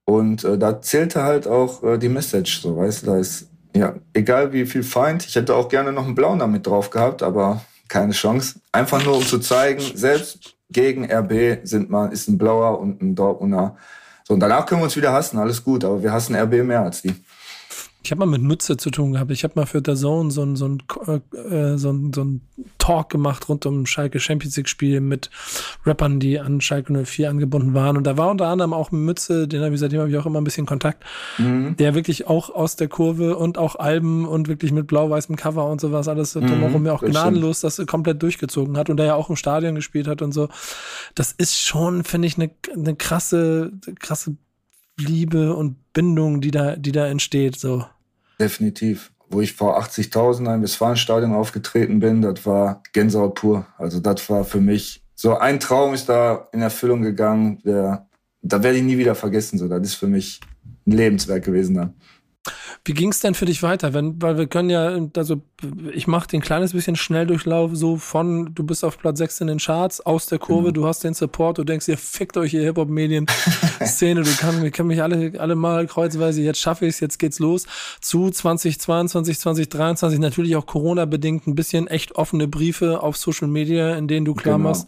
Und äh, da zählte halt auch äh, die Message, so weißt du, da ist, ja, egal wie viel Feind, ich hätte auch gerne noch einen blauen damit drauf gehabt, aber keine Chance. Einfach nur um zu zeigen, selbst gegen RB sind man, ist ein Blauer und ein Dortmunder. So, und danach können wir uns wieder hassen, alles gut, aber wir hassen RB mehr als die. Ich habe mal mit Mütze zu tun gehabt. Ich habe mal für der Zone so ein, so, ein, äh, so, ein, so ein Talk gemacht rund um Schalke Champions League Spiel mit Rappern, die an Schalke 04 angebunden waren. Und da war unter anderem auch Mütze, den habe ich seitdem habe ich auch immer ein bisschen Kontakt, mhm. der wirklich auch aus der Kurve und auch Alben und wirklich mit blau-weißem Cover und sowas alles mhm, drumherum mir auch gnadenlos das komplett durchgezogen hat und der ja auch im Stadion gespielt hat und so. Das ist schon, finde ich, eine, eine krasse, krasse Liebe und Bindung, die da, die da entsteht, so. Definitiv. Wo ich vor 80.000 im Westfalenstadion aufgetreten bin, das war Gänsehaut pur. Also das war für mich so ein Traum ist da in Erfüllung gegangen, der, da werde ich nie wieder vergessen. So, das ist für mich ein Lebenswerk gewesen dann. Wie ging es denn für dich weiter? Wenn, weil wir können ja, also ich mache den kleines bisschen Schnelldurchlauf so von, du bist auf Platz 6 in den Charts, aus der Kurve, genau. du hast den Support, du denkst, ihr fickt euch ihr Hip-Hop-Medien-Szene, du wir können mich alle, alle mal kreuzweise, jetzt schaffe ich es, jetzt geht's los. Zu 2022, 2023, natürlich auch Corona-bedingt ein bisschen echt offene Briefe auf Social Media, in denen du klar genau. machst,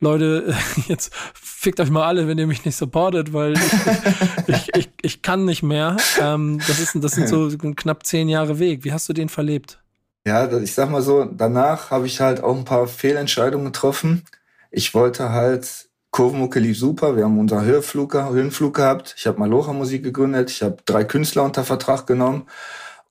Leute, jetzt fickt euch mal alle, wenn ihr mich nicht supportet, weil ich, ich, ich, ich, kann nicht mehr. Ähm, das ist das sind so knapp zehn Jahre Weg. Wie hast du den verlebt? Ja, ich sag mal so, danach habe ich halt auch ein paar Fehlentscheidungen getroffen. Ich wollte halt, Kurvenmucke lief super, wir haben unseren Höhenflug, Höhenflug gehabt. Ich habe Malocha Musik gegründet, ich habe drei Künstler unter Vertrag genommen.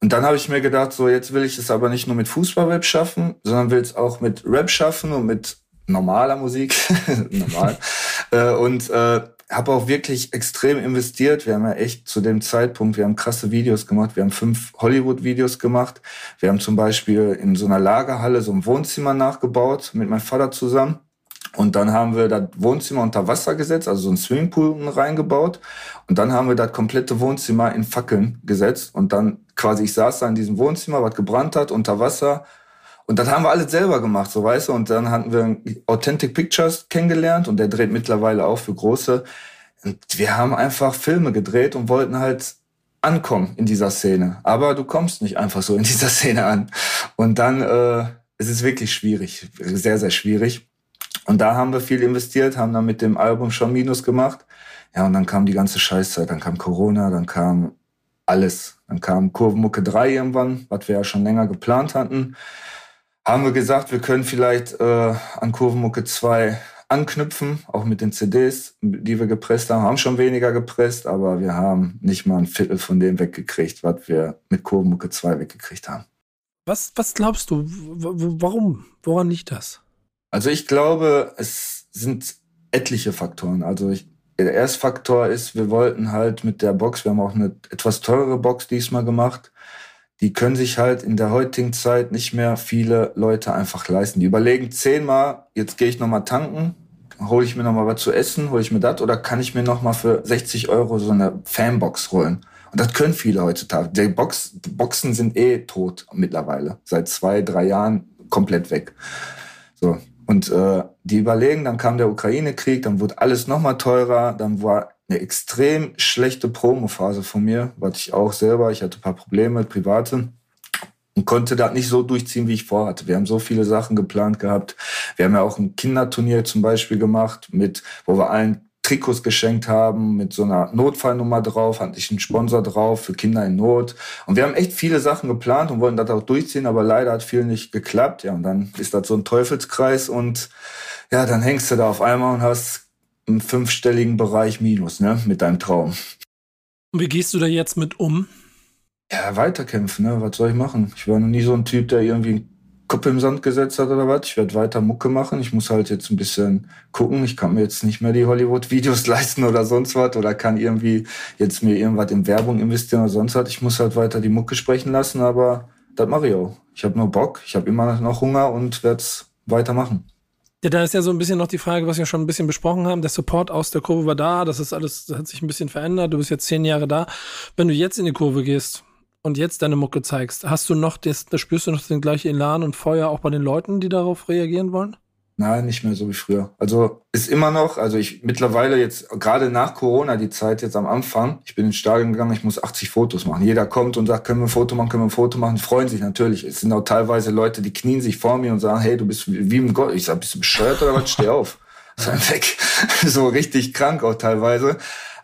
Und dann habe ich mir gedacht, so jetzt will ich es aber nicht nur mit Fußballrap schaffen, sondern will es auch mit Rap schaffen und mit normaler Musik. Normal. äh, und äh, habe auch wirklich extrem investiert. Wir haben ja echt zu dem Zeitpunkt, wir haben krasse Videos gemacht. Wir haben fünf Hollywood-Videos gemacht. Wir haben zum Beispiel in so einer Lagerhalle so ein Wohnzimmer nachgebaut mit meinem Vater zusammen. Und dann haben wir das Wohnzimmer unter Wasser gesetzt, also so ein Swimmingpool reingebaut. Und dann haben wir das komplette Wohnzimmer in Fackeln gesetzt. Und dann quasi, ich saß da in diesem Wohnzimmer, was gebrannt hat, unter Wasser und das haben wir alles selber gemacht, so weißt du. Und dann hatten wir Authentic Pictures kennengelernt und der dreht mittlerweile auch für große. Und wir haben einfach Filme gedreht und wollten halt ankommen in dieser Szene. Aber du kommst nicht einfach so in dieser Szene an. Und dann äh, es ist wirklich schwierig, sehr, sehr schwierig. Und da haben wir viel investiert, haben dann mit dem Album schon Minus gemacht. Ja, und dann kam die ganze Scheißzeit, dann kam Corona, dann kam alles. Dann kam Kurvenmucke 3 irgendwann, was wir ja schon länger geplant hatten haben wir gesagt, wir können vielleicht äh, an Kurvenmucke 2 anknüpfen, auch mit den CDs, die wir gepresst haben. Haben schon weniger gepresst, aber wir haben nicht mal ein Viertel von dem weggekriegt, was wir mit Kurvenmucke 2 weggekriegt haben. Was, was glaubst du? warum? Woran liegt das? Also ich glaube, es sind etliche Faktoren. Also ich, der erste Faktor ist, wir wollten halt mit der Box, wir haben auch eine etwas teurere Box diesmal gemacht, die können sich halt in der heutigen Zeit nicht mehr viele Leute einfach leisten. Die überlegen zehnmal, jetzt gehe ich nochmal tanken, hole ich mir nochmal was zu essen, hole ich mir das oder kann ich mir nochmal für 60 Euro so eine Fanbox holen? Und das können viele heutzutage. Die, Box, Boxen sind eh tot mittlerweile. Seit zwei, drei Jahren komplett weg. So. Und äh, die überlegen, dann kam der Ukraine-Krieg, dann wurde alles nochmal teurer, dann war eine extrem schlechte Promo-Phase von mir, was ich auch selber, ich hatte ein paar Probleme, private, und konnte das nicht so durchziehen, wie ich vorhatte. Wir haben so viele Sachen geplant gehabt. Wir haben ja auch ein Kinderturnier zum Beispiel gemacht, mit, wo wir allen Trikots geschenkt haben, mit so einer Notfallnummer drauf, hatte ich einen Sponsor drauf für Kinder in Not. Und wir haben echt viele Sachen geplant und wollten das auch durchziehen, aber leider hat viel nicht geklappt. Ja, und dann ist das so ein Teufelskreis und ja, dann hängst du da auf einmal und hast im fünfstelligen Bereich minus, ne, mit deinem Traum. Und wie gehst du da jetzt mit um? Ja, weiterkämpfen, ne? Was soll ich machen? Ich war noch nie so ein Typ, der irgendwie einen Kopf im Sand gesetzt hat oder was. Ich werde weiter Mucke machen. Ich muss halt jetzt ein bisschen gucken. Ich kann mir jetzt nicht mehr die Hollywood-Videos leisten oder sonst was oder kann irgendwie jetzt mir irgendwas in Werbung investieren oder sonst was. Ich muss halt weiter die Mucke sprechen lassen, aber das mache ich auch. Ich habe nur Bock, ich habe immer noch Hunger und werde es weitermachen. Ja, da ist ja so ein bisschen noch die Frage, was wir schon ein bisschen besprochen haben. Der Support aus der Kurve war da, das ist alles, das hat sich ein bisschen verändert. Du bist jetzt zehn Jahre da. Wenn du jetzt in die Kurve gehst und jetzt deine Mucke zeigst, hast du noch das, da spürst du noch den gleichen Elan und Feuer auch bei den Leuten, die darauf reagieren wollen? Nein, nicht mehr so wie früher. Also ist immer noch, also ich mittlerweile jetzt, gerade nach Corona, die Zeit jetzt am Anfang, ich bin ins Stadion gegangen, ich muss 80 Fotos machen. Jeder kommt und sagt, können wir ein Foto machen, können wir ein Foto machen, freuen sich natürlich. Es sind auch teilweise Leute, die knien sich vor mir und sagen, hey, du bist wie im Gott. Ich sag, bist du bescheuert oder was? Steh auf. Sei weg. so richtig krank auch teilweise.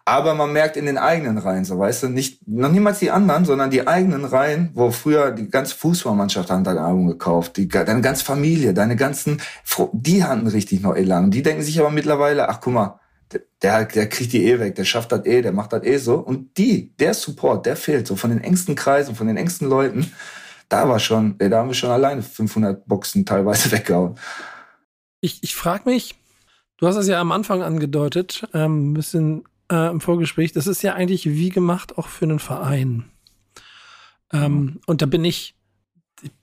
Aber man merkt in den eigenen Reihen, so weißt du, nicht, noch niemals die anderen, sondern die eigenen Reihen, wo früher die ganze Fußballmannschaft hat dein Album gekauft, die, deine ganze Familie, deine ganzen, die hatten richtig noch Elan. Und die denken sich aber mittlerweile, ach guck mal, der, der kriegt die eh weg, der schafft das eh, der macht das eh so. Und die, der Support, der fehlt so von den engsten Kreisen, von den engsten Leuten. Da war schon, da haben wir schon alleine 500 Boxen teilweise weggehauen. Ich, ich frage mich, du hast es ja am Anfang angedeutet, ähm, ein bisschen äh, im Vorgespräch, das ist ja eigentlich wie gemacht auch für einen Verein. Ähm, mhm. Und da bin ich,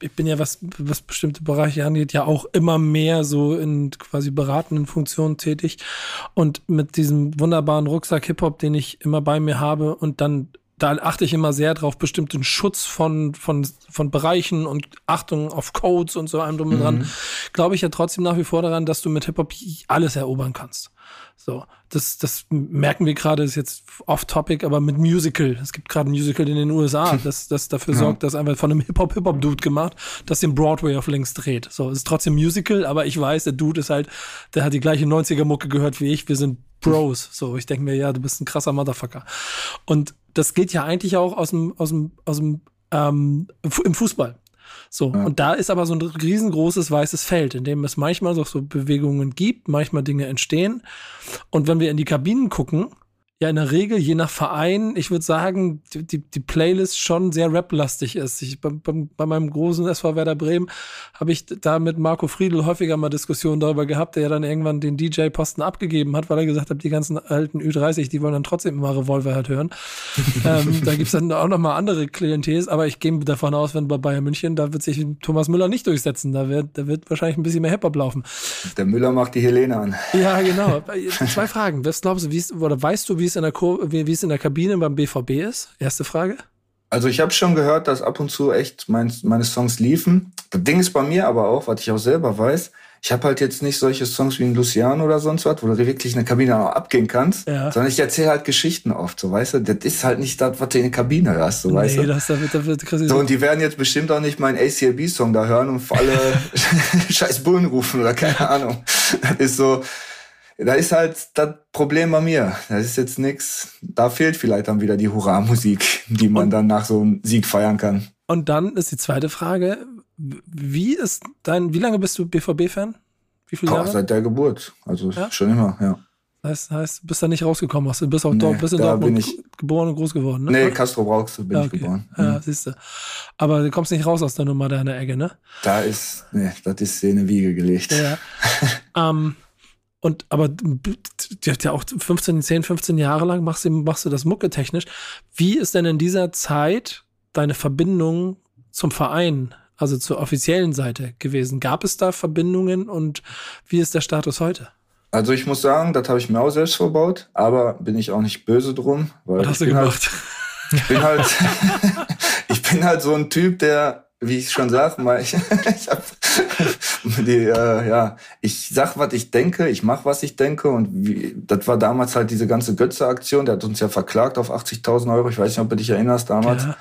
ich bin ja, was, was bestimmte Bereiche angeht, ja auch immer mehr so in quasi beratenden Funktionen tätig. Und mit diesem wunderbaren Rucksack Hip-Hop, den ich immer bei mir habe und dann da achte ich immer sehr drauf, bestimmten Schutz von, von, von Bereichen und Achtung auf Codes und so einem drum und dran. Mhm. Glaube ich ja trotzdem nach wie vor daran, dass du mit Hip-Hop alles erobern kannst. So, das, das merken wir gerade, ist jetzt off-topic, aber mit Musical. Es gibt gerade ein Musical in den USA, das, das dafür ja. sorgt, dass einfach von einem Hip-Hop-Hip-Hop-Dude gemacht, das den Broadway auf links dreht. So, es ist trotzdem Musical, aber ich weiß, der Dude ist halt, der hat die gleiche 90er-Mucke gehört wie ich. Wir sind Bros. So, ich denke mir, ja, du bist ein krasser Motherfucker. Und das geht ja eigentlich auch aus dem, aus dem, aus dem, ähm, im Fußball. So, ja. und da ist aber so ein riesengroßes weißes Feld, in dem es manchmal so, so Bewegungen gibt, manchmal Dinge entstehen. Und wenn wir in die Kabinen gucken, ja in der Regel, je nach Verein, ich würde sagen, die, die Playlist schon sehr rap-lastig ist. Ich, bei, bei, meinem großen SV Werder Bremen habe ich da mit Marco Friedl häufiger mal Diskussionen darüber gehabt, der ja dann irgendwann den DJ-Posten abgegeben hat, weil er gesagt hat, die ganzen alten Ü30, die wollen dann trotzdem immer Revolver halt hören. ähm, da gibt's dann auch noch mal andere Klientels, aber ich gehe davon aus, wenn bei Bayern München, da wird sich Thomas Müller nicht durchsetzen. Da wird, da wird wahrscheinlich ein bisschen mehr Hip-Hop laufen. Der Müller macht die Helene an. Ja, genau. Zwei Fragen. Was glaubst du, wie ist, oder weißt du, wie wie es in der Kur wie, wie es in der Kabine beim BVB ist? Erste Frage. Also ich habe schon gehört, dass ab und zu echt mein, meine Songs liefen. Das Ding ist bei mir aber auch, was ich auch selber weiß, ich habe halt jetzt nicht solche Songs wie ein Luciano oder sonst was, wo du wirklich in der Kabine auch abgehen kannst, ja. sondern ich erzähle halt Geschichten oft, so weißt du. Das ist halt nicht das, was du in der Kabine hörst, so nee, weißt du. Das, das, das, das, so, und die werden jetzt bestimmt auch nicht meinen ACLB-Song da hören und alle scheiß Bullen rufen oder keine Ahnung. Das ist so, da ist halt das Problem bei mir. Das ist jetzt nix. Da fehlt vielleicht dann wieder die Hurra-Musik, die man und, dann nach so einem Sieg feiern kann. Und dann ist die zweite Frage: Wie ist dein, wie lange bist du BVB-Fan? Wie viele Jahre? Seit der Geburt. Also ja? schon immer, ja. Das heißt, du bist da nicht rausgekommen, hast du bist auch nee, dort, bist in Dortmund geboren und groß geworden, ne? Nee, Castro Brauxel bin ja, okay. ich geboren. Ja, mhm. siehst du. Aber du kommst nicht raus aus der Nummer da in der Ecke, ne? Da ist, nee, das ist in eine Wiege gelegt. Ja. ähm, und aber die hat ja auch 15, 10, 15 Jahre lang machst du, machst du das Mucke technisch. Wie ist denn in dieser Zeit deine Verbindung zum Verein, also zur offiziellen Seite gewesen? Gab es da Verbindungen und wie ist der Status heute? Also ich muss sagen, das habe ich mir auch selbst verbaut, aber bin ich auch nicht böse drum. Weil Was hast du gemacht? Halt, ich bin halt, ich bin halt so ein Typ, der wie ich schon sag, mal, ich, ich hab die, äh, ja, ich sag, was ich denke, ich mach, was ich denke und wie, das war damals halt diese ganze Götze-Aktion, der hat uns ja verklagt auf 80.000 Euro, ich weiß nicht, ob du dich erinnerst damals. Ja.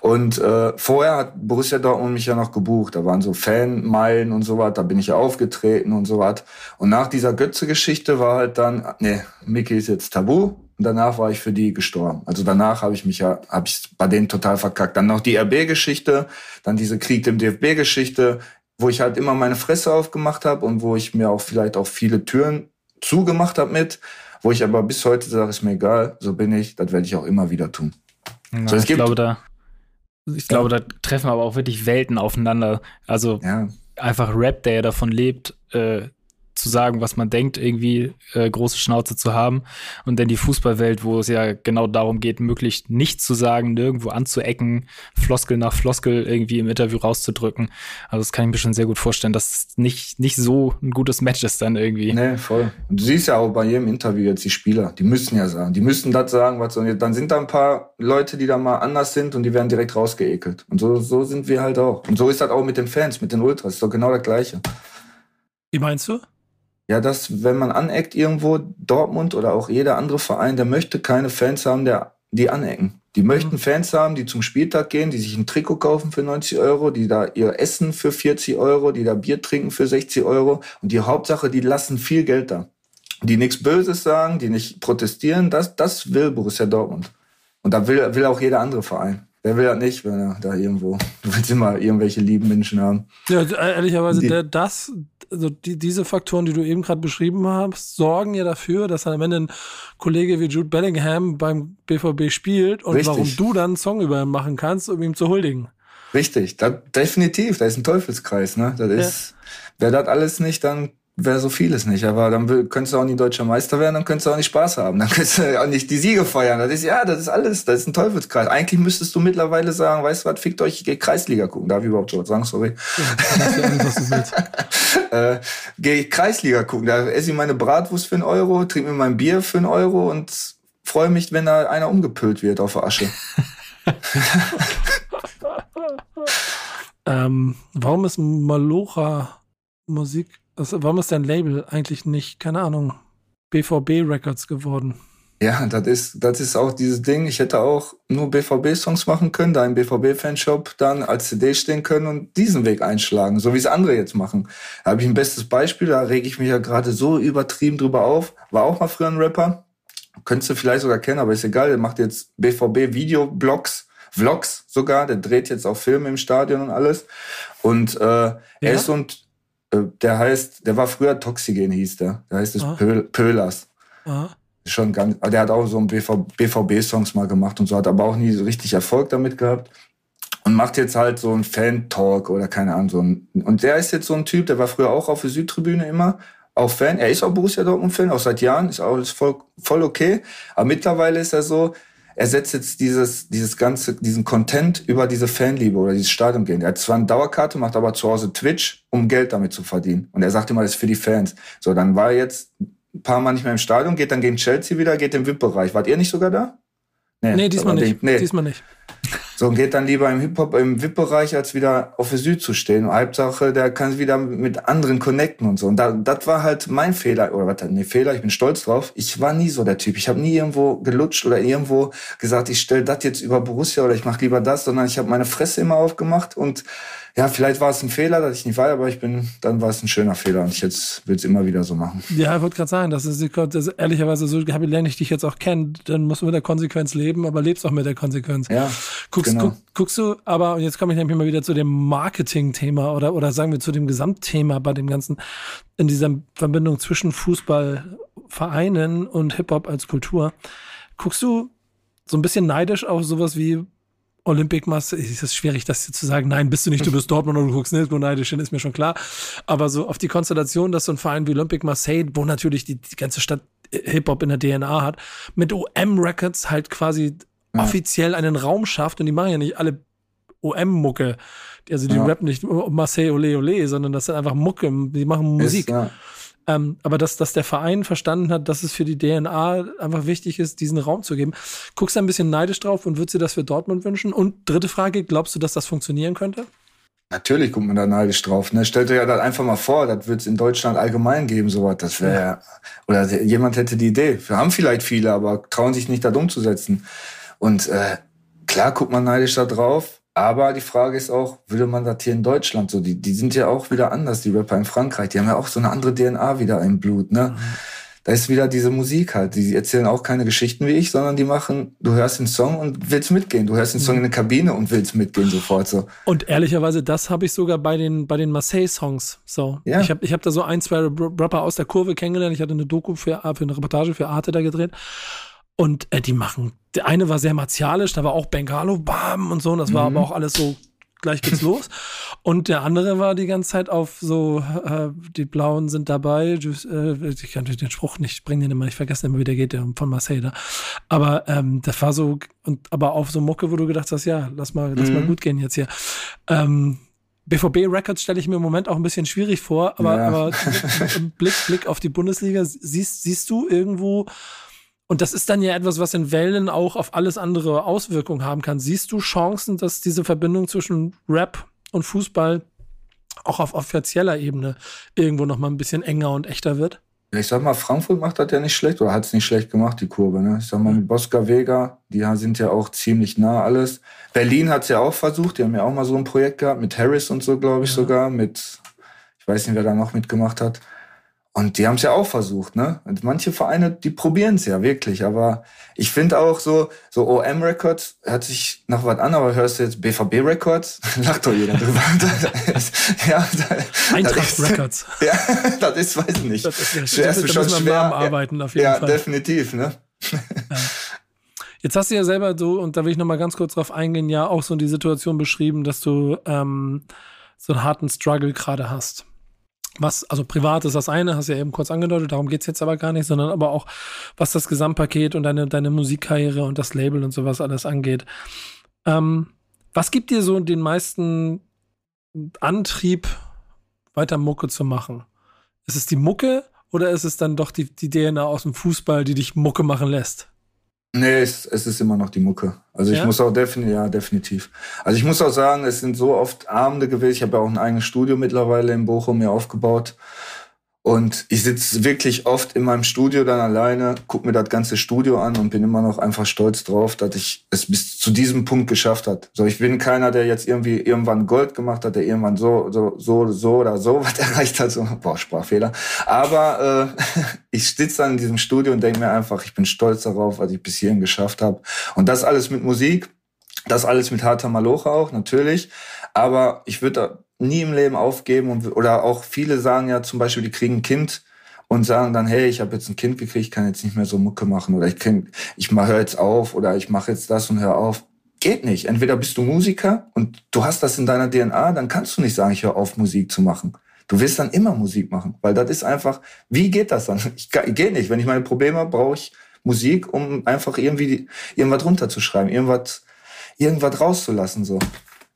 Und äh, vorher hat Borussia Dortmund mich ja noch gebucht, da waren so Fanmeilen und so was, da bin ich ja aufgetreten und so was. Und nach dieser Götze-Geschichte war halt dann, nee, Mickey ist jetzt tabu, und danach war ich für die gestorben. Also danach habe ich mich ja, habe ich bei denen total verkackt. Dann noch die RB-Geschichte, dann diese Krieg im DFB-Geschichte, wo ich halt immer meine Fresse aufgemacht habe und wo ich mir auch vielleicht auch viele Türen zugemacht habe mit, wo ich aber bis heute sage, ist mir egal, so bin ich, das werde ich auch immer wieder tun. Ja, so, ich glaube, da, ich glaube, da treffen aber auch wirklich Welten aufeinander. Also ja. einfach Rap, der ja davon lebt, äh, zu sagen, was man denkt, irgendwie äh, große Schnauze zu haben. Und dann die Fußballwelt, wo es ja genau darum geht, möglichst nichts zu sagen, nirgendwo anzuecken, Floskel nach Floskel irgendwie im Interview rauszudrücken. Also das kann ich mir schon sehr gut vorstellen, dass nicht, nicht so ein gutes Match ist dann irgendwie. Nee, voll. Und du siehst ja auch bei jedem Interview jetzt die Spieler, die müssen ja sagen, die müssen das sagen, was und dann sind da ein paar Leute, die da mal anders sind und die werden direkt rausgeekelt. Und so, so sind wir halt auch. Und so ist das auch mit den Fans, mit den Ultras, ist doch genau das Gleiche. Wie meinst du? Ja, dass, wenn man aneckt irgendwo, Dortmund oder auch jeder andere Verein, der möchte keine Fans haben, der, die anecken. Die mhm. möchten Fans haben, die zum Spieltag gehen, die sich ein Trikot kaufen für 90 Euro, die da ihr Essen für 40 Euro, die da Bier trinken für 60 Euro. Und die Hauptsache, die lassen viel Geld da. Die nichts Böses sagen, die nicht protestieren, das, das will Borussia Dortmund. Und da will, will auch jeder andere Verein. Wer will das nicht, wenn er da irgendwo, du willst immer irgendwelche lieben Menschen haben. Ja, ehrlicherweise, die, der, das, also die, diese Faktoren, die du eben gerade beschrieben hast, sorgen ja dafür, dass dann am Ende ein Kollege wie Jude Bellingham beim BVB spielt und Richtig. warum du dann einen Song über ihn machen kannst, um ihm zu huldigen. Richtig, da, definitiv, da ist ein Teufelskreis, ne? Das ist, ja. wer das alles nicht, dann wäre so vieles nicht. Aber dann könntest du auch nicht deutscher Meister werden, dann könntest du auch nicht Spaß haben. Dann könntest du auch nicht die Siege feiern. Das ist, ja, das ist alles, das ist ein Teufelskreis. Eigentlich müsstest du mittlerweile sagen, weißt du was, fickt euch, ich geh Kreisliga gucken. Darf ich überhaupt schon was sagen? Sorry. Ja, äh, geh Kreisliga gucken. Da esse ich meine Bratwurst für einen Euro, trinke mir mein Bier für einen Euro und freue mich, wenn da einer umgepölt wird auf der Asche. ähm, warum ist Malocha Musik also, warum ist dein Label eigentlich nicht, keine Ahnung, BVB Records geworden? Ja, das ist, das ist auch dieses Ding. Ich hätte auch nur BVB-Songs machen können, da im BVB-Fanshop dann als CD stehen können und diesen Weg einschlagen, so wie es andere jetzt machen. Da habe ich ein bestes Beispiel, da rege ich mich ja gerade so übertrieben drüber auf. War auch mal früher ein Rapper. Könntest du vielleicht sogar kennen, aber ist egal. Der macht jetzt BVB-Videoblogs, Vlogs sogar. Der dreht jetzt auch Filme im Stadion und alles. Und äh, ja? er ist so ein der heißt, der war früher Toxigen, hieß der. Der heißt es ah. Pöhlers. Ah. Schon ganz, der hat auch so ein BVB-Songs mal gemacht und so, hat aber auch nie so richtig Erfolg damit gehabt. Und macht jetzt halt so ein Fan-Talk oder keine Ahnung. So ein, und der ist jetzt so ein Typ, der war früher auch auf der Südtribüne immer, auch Fan. Er ist auch Borussia Dortmund-Fan, auch seit Jahren, ist auch voll, voll okay. Aber mittlerweile ist er so, er setzt jetzt dieses, dieses ganze, diesen Content über diese Fanliebe oder dieses Stadion gehen. Er hat zwar eine Dauerkarte, macht aber zu Hause Twitch, um Geld damit zu verdienen. Und er sagt immer, das ist für die Fans. So, dann war er jetzt ein paar Mal nicht mehr im Stadion, geht dann gegen Chelsea wieder, geht im VIP-Bereich. Wart ihr nicht sogar da? Nee, nee diesmal nicht. Nee. Diesmal nicht. So, und geht dann lieber im Hip-Hop, im VIP-Bereich, als wieder auf der Süd zu stehen. Und Hauptsache, der kann wieder mit anderen connecten und so. Und da, das war halt mein Fehler, oder was, nee, Fehler, ich bin stolz drauf. Ich war nie so der Typ. Ich habe nie irgendwo gelutscht oder irgendwo gesagt, ich stell das jetzt über Borussia oder ich mache lieber das, sondern ich habe meine Fresse immer aufgemacht und ja, vielleicht war es ein Fehler, dass ich nicht war, aber ich bin, dann war es ein schöner Fehler und ich jetzt will es immer wieder so machen. Ja, ich wollte gerade sagen, das ist, das ist ehrlicherweise so, habe lerne ich dich jetzt auch kennen, dann musst du mit der Konsequenz leben, aber lebst auch mit der Konsequenz. Ja. Guckst, genau. guck, guckst du, aber und jetzt komme ich nämlich mal wieder zu dem Marketing-Thema oder, oder sagen wir zu dem Gesamtthema bei dem ganzen, in dieser Verbindung zwischen Fußballvereinen und Hip-Hop als Kultur. Guckst du so ein bisschen neidisch auf sowas wie Olympic machst, ist es schwierig, das zu sagen. Nein, bist du nicht, du bist Dortmund und du guckst nirgendwo neidisch hin, ist mir schon klar. Aber so auf die Konstellation, dass so ein Verein wie Olympic Marseille, wo natürlich die, die ganze Stadt Hip-Hop in der DNA hat, mit OM Records halt quasi ja. offiziell einen Raum schafft und die machen ja nicht alle OM-Mucke. Also die ja. rappen nicht Marseille Ole Ole, sondern das ist einfach Mucke, die machen Musik. Ist, ja. Ähm, aber dass, dass der Verein verstanden hat, dass es für die DNA einfach wichtig ist, diesen Raum zu geben. Guckst du ein bisschen neidisch drauf und würdest dir das für Dortmund wünschen? Und dritte Frage, glaubst du, dass das funktionieren könnte? Natürlich guckt man da neidisch drauf. Ne? Stell dir ja das einfach mal vor, das wird es in Deutschland allgemein geben, sowas. Das wäre ja. oder jemand hätte die Idee. Wir haben vielleicht viele, aber trauen sich nicht, das umzusetzen. Und äh, klar guckt man neidisch da drauf, aber die Frage ist auch, würde man das hier in Deutschland so? Die, die sind ja auch wieder anders, die Rapper in Frankreich. Die haben ja auch so eine andere DNA wieder im Blut, ne? Mhm. Da ist wieder diese Musik halt. Die erzählen auch keine Geschichten wie ich, sondern die machen, du hörst den Song und willst mitgehen. Du hörst den Song mhm. in der Kabine und willst mitgehen sofort so. Und ehrlicherweise, das habe ich sogar bei den, bei den Marseille-Songs. So. Ja. Ich habe ich hab da so ein, zwei Rapper aus der Kurve kennengelernt. Ich hatte eine Doku für, für eine Reportage für Arte da gedreht. Und äh, die machen, der eine war sehr martialisch, da war auch Bengalo, bam und so, und das war mhm. aber auch alles so gleich geht's los. Und der andere war die ganze Zeit auf so, äh, die Blauen sind dabei. Äh, ich kann natürlich den Spruch nicht bringen, den immer nicht vergessen, immer wieder geht der von Marseille da. Aber ähm, das war so, und aber auf so Mucke, wo du gedacht hast, ja, lass mal, lass mhm. mal gut gehen jetzt hier. Ähm, BVB Records stelle ich mir im Moment auch ein bisschen schwierig vor, aber, ja. aber Blick, Blick auf die Bundesliga, siehst, siehst du irgendwo, und das ist dann ja etwas, was in Wellen auch auf alles andere Auswirkungen haben kann. Siehst du Chancen, dass diese Verbindung zwischen Rap und Fußball auch auf offizieller Ebene irgendwo noch mal ein bisschen enger und echter wird? Ich sag mal, Frankfurt macht das ja nicht schlecht oder hat es nicht schlecht gemacht, die Kurve. Ne? Ich sag mal, mit Bosca Vega, die sind ja auch ziemlich nah alles. Berlin hat es ja auch versucht, die haben ja auch mal so ein Projekt gehabt, mit Harris und so, glaube ich ja. sogar, mit, ich weiß nicht, wer da noch mitgemacht hat. Und die haben es ja auch versucht, ne? Und manche Vereine, die probieren es ja wirklich. Aber ich finde auch so, so OM Records hört sich nach was an, aber hörst du jetzt BVB Records, lacht doch jeder drüber. ja, Eintracht Records. Ja, das ist, weiß ich nicht. Das ist ja schwer, das, schon schwer. Namen arbeiten auf jeden ja, Fall. Ja, definitiv, ne? Ja. Jetzt hast du ja selber so, und da will ich noch mal ganz kurz drauf eingehen, ja auch so die Situation beschrieben, dass du ähm, so einen harten Struggle gerade hast was, also privat ist das eine, hast ja eben kurz angedeutet, darum geht's jetzt aber gar nicht, sondern aber auch, was das Gesamtpaket und deine, deine Musikkarriere und das Label und sowas alles angeht. Ähm, was gibt dir so den meisten Antrieb, weiter Mucke zu machen? Ist es die Mucke oder ist es dann doch die, die DNA aus dem Fußball, die dich Mucke machen lässt? Nee, es, es ist immer noch die Mucke. Also ich ja? muss auch definitiv, ja, definitiv. Also ich muss auch sagen, es sind so oft Abende gewesen. Ich habe ja auch ein eigenes Studio mittlerweile in Bochum mir aufgebaut. Und ich sitze wirklich oft in meinem Studio dann alleine, guck mir das ganze Studio an und bin immer noch einfach stolz drauf, dass ich es bis zu diesem Punkt geschafft hat. So, ich bin keiner, der jetzt irgendwie irgendwann Gold gemacht hat, der irgendwann so, so, so, so oder so was erreicht hat. So, boah, Sprachfehler. Aber äh, ich sitze dann in diesem Studio und denke mir einfach, ich bin stolz darauf, was ich bis hierhin geschafft habe. Und das alles mit Musik, das alles mit harter Maloche auch, natürlich. Aber ich würde nie im Leben aufgeben und, oder auch viele sagen ja zum Beispiel, die kriegen ein Kind und sagen dann, hey, ich habe jetzt ein Kind gekriegt, ich kann jetzt nicht mehr so Mucke machen oder ich kann, ich höre jetzt auf oder ich mache jetzt das und hör auf. Geht nicht. Entweder bist du Musiker und du hast das in deiner DNA, dann kannst du nicht sagen, ich höre auf, Musik zu machen. Du wirst dann immer Musik machen, weil das ist einfach, wie geht das dann? Ich, ich geht nicht. Wenn ich meine Probleme habe, brauche ich Musik, um einfach irgendwie irgendwas runterzuschreiben, irgendwas, irgendwas rauszulassen, so.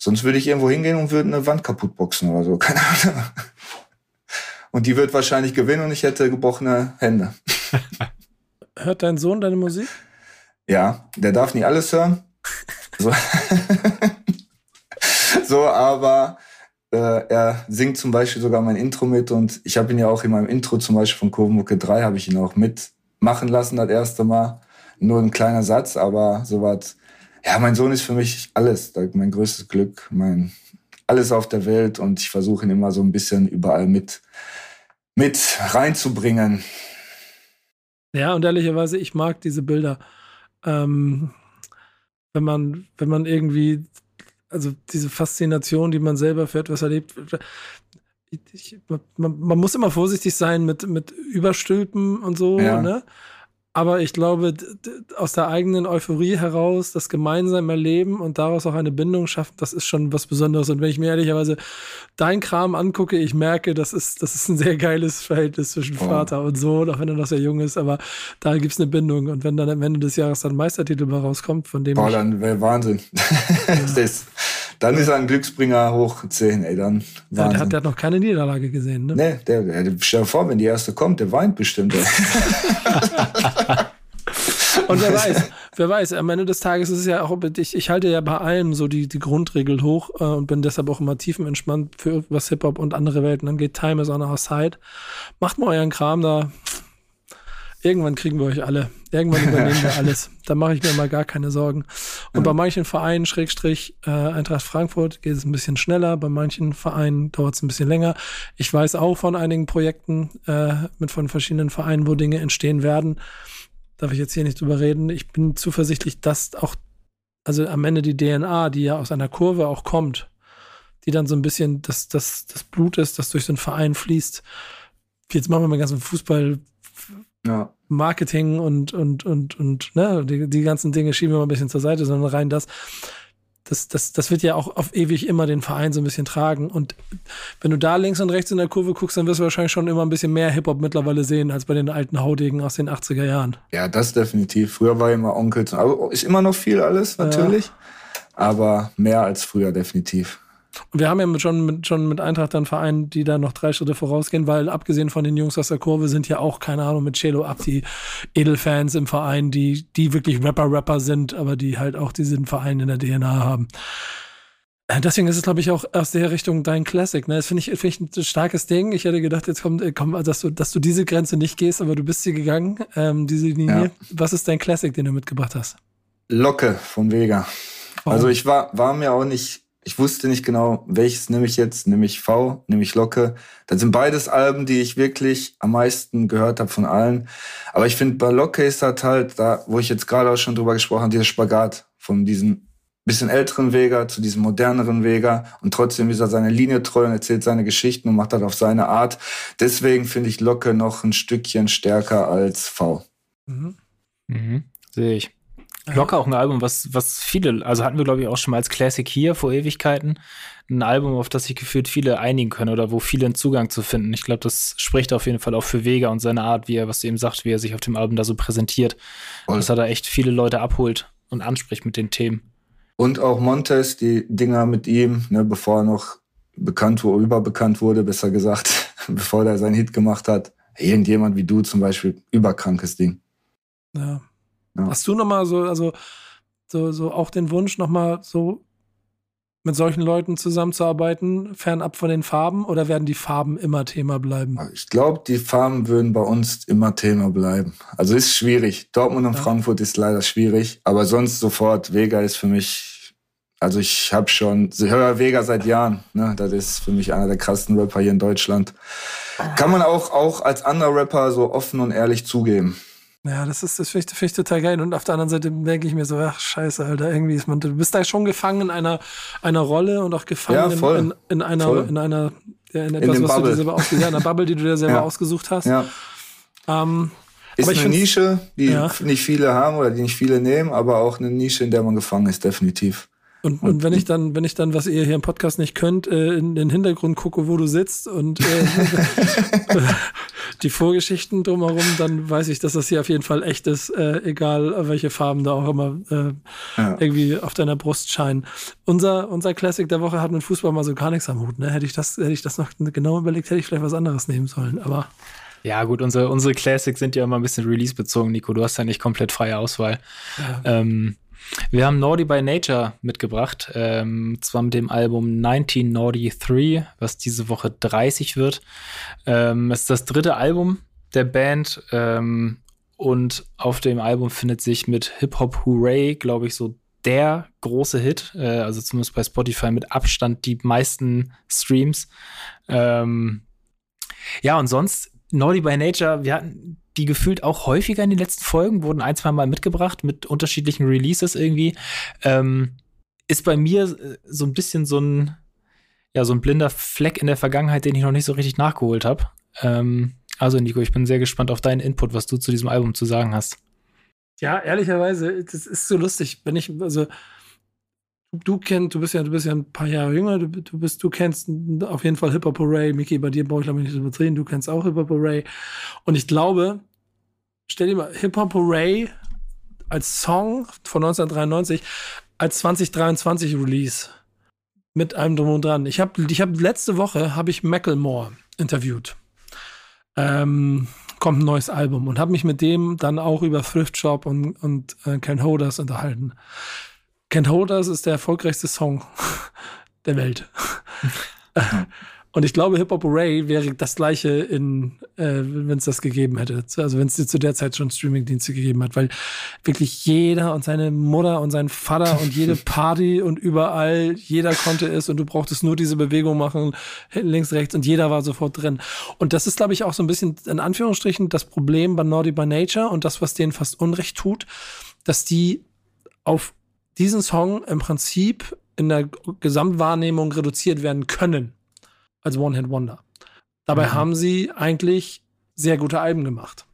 Sonst würde ich irgendwo hingehen und würde eine Wand kaputt boxen oder so. Keine Ahnung. Und die wird wahrscheinlich gewinnen und ich hätte gebrochene Hände. Hört dein Sohn deine Musik? Ja, der darf nicht alles hören. So, so aber äh, er singt zum Beispiel sogar mein Intro mit und ich habe ihn ja auch in meinem Intro zum Beispiel von Kurvenmucke 3 habe ich ihn auch mitmachen lassen das erste Mal. Nur ein kleiner Satz, aber sowas ja, mein Sohn ist für mich alles, mein größtes Glück, mein alles auf der Welt und ich versuche ihn immer so ein bisschen überall mit, mit reinzubringen. Ja, und ehrlicherweise, ich mag diese Bilder. Ähm, wenn man, wenn man irgendwie, also diese Faszination, die man selber für etwas erlebt, ich, man, man, muss immer vorsichtig sein mit, mit Überstülpen und so, ja. ne? Aber ich glaube, aus der eigenen Euphorie heraus das gemeinsame Erleben und daraus auch eine Bindung schaffen, das ist schon was Besonderes. Und wenn ich mir ehrlicherweise dein Kram angucke, ich merke, das ist, das ist ein sehr geiles Verhältnis zwischen oh. Vater und Sohn, auch wenn er noch sehr jung ist. Aber da gibt es eine Bindung. Und wenn dann am Ende des Jahres dann Meistertitel mal rauskommt, von dem. Boah, dann wäre Wahnsinn. Ja. das, dann ist er ein Glücksbringer hoch 10, ey, dann. Ja, der, hat, der hat noch keine Niederlage gesehen, ne? Nee, der, der, stell dir vor, wenn die erste kommt, der weint bestimmt. Und wer weiß, wer weiß, am Ende des Tages ist es ja auch, ich, ich halte ja bei allem so die, die Grundregel hoch äh, und bin deshalb auch immer tiefenentspannt für was Hip-Hop und andere Welten angeht. Time is on our side. Macht mal euren Kram da. Irgendwann kriegen wir euch alle. Irgendwann übernehmen wir alles. Da mache ich mir mal gar keine Sorgen. Und bei manchen Vereinen, Schrägstrich äh, Eintracht Frankfurt, geht es ein bisschen schneller. Bei manchen Vereinen dauert es ein bisschen länger. Ich weiß auch von einigen Projekten äh, mit von verschiedenen Vereinen, wo Dinge entstehen werden. Darf ich jetzt hier nicht drüber reden. Ich bin zuversichtlich, dass auch, also am Ende die DNA, die ja aus einer Kurve auch kommt, die dann so ein bisschen das, das, das Blut ist, das durch so einen Verein fließt. Jetzt machen wir mal ganz Fußball ja. Marketing und, und, und, und ne, die, die ganzen Dinge schieben wir mal ein bisschen zur Seite, sondern rein das. das, das, das wird ja auch auf ewig immer den Verein so ein bisschen tragen. Und wenn du da links und rechts in der Kurve guckst, dann wirst du wahrscheinlich schon immer ein bisschen mehr Hip-Hop mittlerweile sehen, als bei den alten Haudegen aus den 80er Jahren. Ja, das definitiv. Früher war immer Onkels. Aber ist immer noch viel alles, natürlich. Ja. Aber mehr als früher, definitiv. Und wir haben ja schon mit, schon mit Eintracht dann Verein, die da noch drei Schritte vorausgehen, weil abgesehen von den Jungs aus der Kurve sind ja auch, keine Ahnung, mit Celo Abdi Edelfans im Verein, die, die wirklich Rapper-Rapper sind, aber die halt auch diesen Verein in der DNA haben. Äh, deswegen ist es, glaube ich, auch aus der Richtung dein Classic. Ne? Das finde ich, find ich ein starkes Ding. Ich hätte gedacht, jetzt kommt, äh, komm, dass du, dass du diese Grenze nicht gehst, aber du bist sie gegangen, ähm, diese Linie. Ja. Was ist dein Classic, den du mitgebracht hast? Locke von Vega. Oh. Also ich war, war mir auch nicht ich wusste nicht genau, welches nehme ich jetzt, nehme ich V, nehme ich Locke. Das sind beides Alben, die ich wirklich am meisten gehört habe von allen. Aber ich finde, bei Locke ist das halt, da, wo ich jetzt gerade auch schon drüber gesprochen habe, dieser Spagat von diesem bisschen älteren Vega zu diesem moderneren Vega und trotzdem ist er seine Linie treu und erzählt seine Geschichten und macht das auf seine Art. Deswegen finde ich Locke noch ein Stückchen stärker als V. Mhm. Mhm. Sehe ich. Locker auch ein Album, was, was viele, also hatten wir, glaube ich, auch schon mal als Classic hier vor Ewigkeiten. Ein Album, auf das sich gefühlt viele einigen können oder wo viele einen Zugang zu finden. Ich glaube, das spricht auf jeden Fall auch für Vega und seine Art, wie er, was du eben sagt, wie er sich auf dem Album da so präsentiert. Und dass er da echt viele Leute abholt und anspricht mit den Themen. Und auch Montes, die Dinger mit ihm, ne, bevor er noch bekannt wurde, überbekannt wurde, besser gesagt, bevor er seinen Hit gemacht hat. Irgendjemand wie du zum Beispiel, überkrankes Ding. Ja, ja. Hast du nochmal so, also so, so auch den Wunsch, nochmal so mit solchen Leuten zusammenzuarbeiten, fernab von den Farben, oder werden die Farben immer Thema bleiben? Ich glaube, die Farben würden bei uns immer Thema bleiben. Also ist schwierig. Dortmund und ja. Frankfurt ist leider schwierig, aber sonst sofort Vega ist für mich, also ich habe schon, ich höre Vega seit Jahren. Ne? Das ist für mich einer der krassesten Rapper hier in Deutschland. Kann man auch, auch als anderer Rapper so offen und ehrlich zugeben. Ja, das ist, das finde ich, find ich, total geil. Und auf der anderen Seite denke ich mir so, ach, scheiße, Alter, irgendwie ist man, du bist da schon gefangen in einer, einer Rolle und auch gefangen ja, in, in, in, einer, voll. in einer, ja, in etwas, in was Bubble. du dir selber ausgesucht, ja, in einer Bubble, die du dir selber ja. ausgesucht hast. Ja. Ähm, ist eine Nische, die ja. nicht viele haben oder die nicht viele nehmen, aber auch eine Nische, in der man gefangen ist, definitiv. Und, und wenn ich dann, wenn ich dann, was ihr hier im Podcast nicht könnt, äh, in den Hintergrund gucke, wo du sitzt und äh, die Vorgeschichten drumherum, dann weiß ich, dass das hier auf jeden Fall echt ist, äh, egal welche Farben da auch immer äh, ja. irgendwie auf deiner Brust scheinen. Unser, unser Classic der Woche hat mit Fußball mal so gar nichts am Hut. Ne? Hätte ich das, hätte ich das noch genau überlegt, hätte ich vielleicht was anderes nehmen sollen. Aber ja, gut, unsere, unsere Classics sind ja immer ein bisschen release-bezogen, Nico. Du hast ja nicht komplett freie Auswahl. Ja. Ähm, wir haben Naughty by Nature mitgebracht, ähm, zwar mit dem Album 1993, was diese Woche 30 wird. Ähm, es ist das dritte Album der Band ähm, und auf dem Album findet sich mit Hip Hop Hooray, glaube ich, so der große Hit, äh, also zumindest bei Spotify mit Abstand die meisten Streams. Ähm, ja, und sonst Naughty by Nature, wir hatten die gefühlt auch häufiger in den letzten Folgen, wurden ein, zwei Mal mitgebracht mit unterschiedlichen Releases irgendwie. Ähm, ist bei mir äh, so ein bisschen so ein, ja, so ein blinder Fleck in der Vergangenheit, den ich noch nicht so richtig nachgeholt habe. Ähm, also, Nico, ich bin sehr gespannt auf deinen Input, was du zu diesem Album zu sagen hast. Ja, ehrlicherweise, das ist so lustig, wenn ich, also du kennst, du bist ja, du bist ja ein paar Jahre jünger, du, du bist, du kennst auf jeden Fall Hip Hop Hooray. Miki, bei dir brauche ich glaube ich nicht überdrehen, du kennst auch Hip Hop Hooray. Und ich glaube, stell dir mal Hip Hop Hooray als Song von 1993 als 2023 Release mit einem drum und dran. Ich habe, ich habe letzte Woche habe ich Macklemore interviewt. Ähm, kommt ein neues Album und habe mich mit dem dann auch über Thrift Shop und, und äh, Ken Hoders unterhalten. Kent Holders ist der erfolgreichste Song der Welt. Und ich glaube, Hip Hop Array wäre das gleiche in, äh, wenn es das gegeben hätte. Also wenn es zu der Zeit schon Streamingdienste gegeben hat, weil wirklich jeder und seine Mutter und sein Vater und jede Party und überall, jeder konnte es und du brauchtest nur diese Bewegung machen, links, rechts und jeder war sofort drin. Und das ist, glaube ich, auch so ein bisschen in Anführungsstrichen das Problem bei Naughty by Nature und das, was denen fast Unrecht tut, dass die auf diesen Song im Prinzip in der Gesamtwahrnehmung reduziert werden können als One-Hit-Wonder. Dabei mhm. haben sie eigentlich sehr gute Alben gemacht.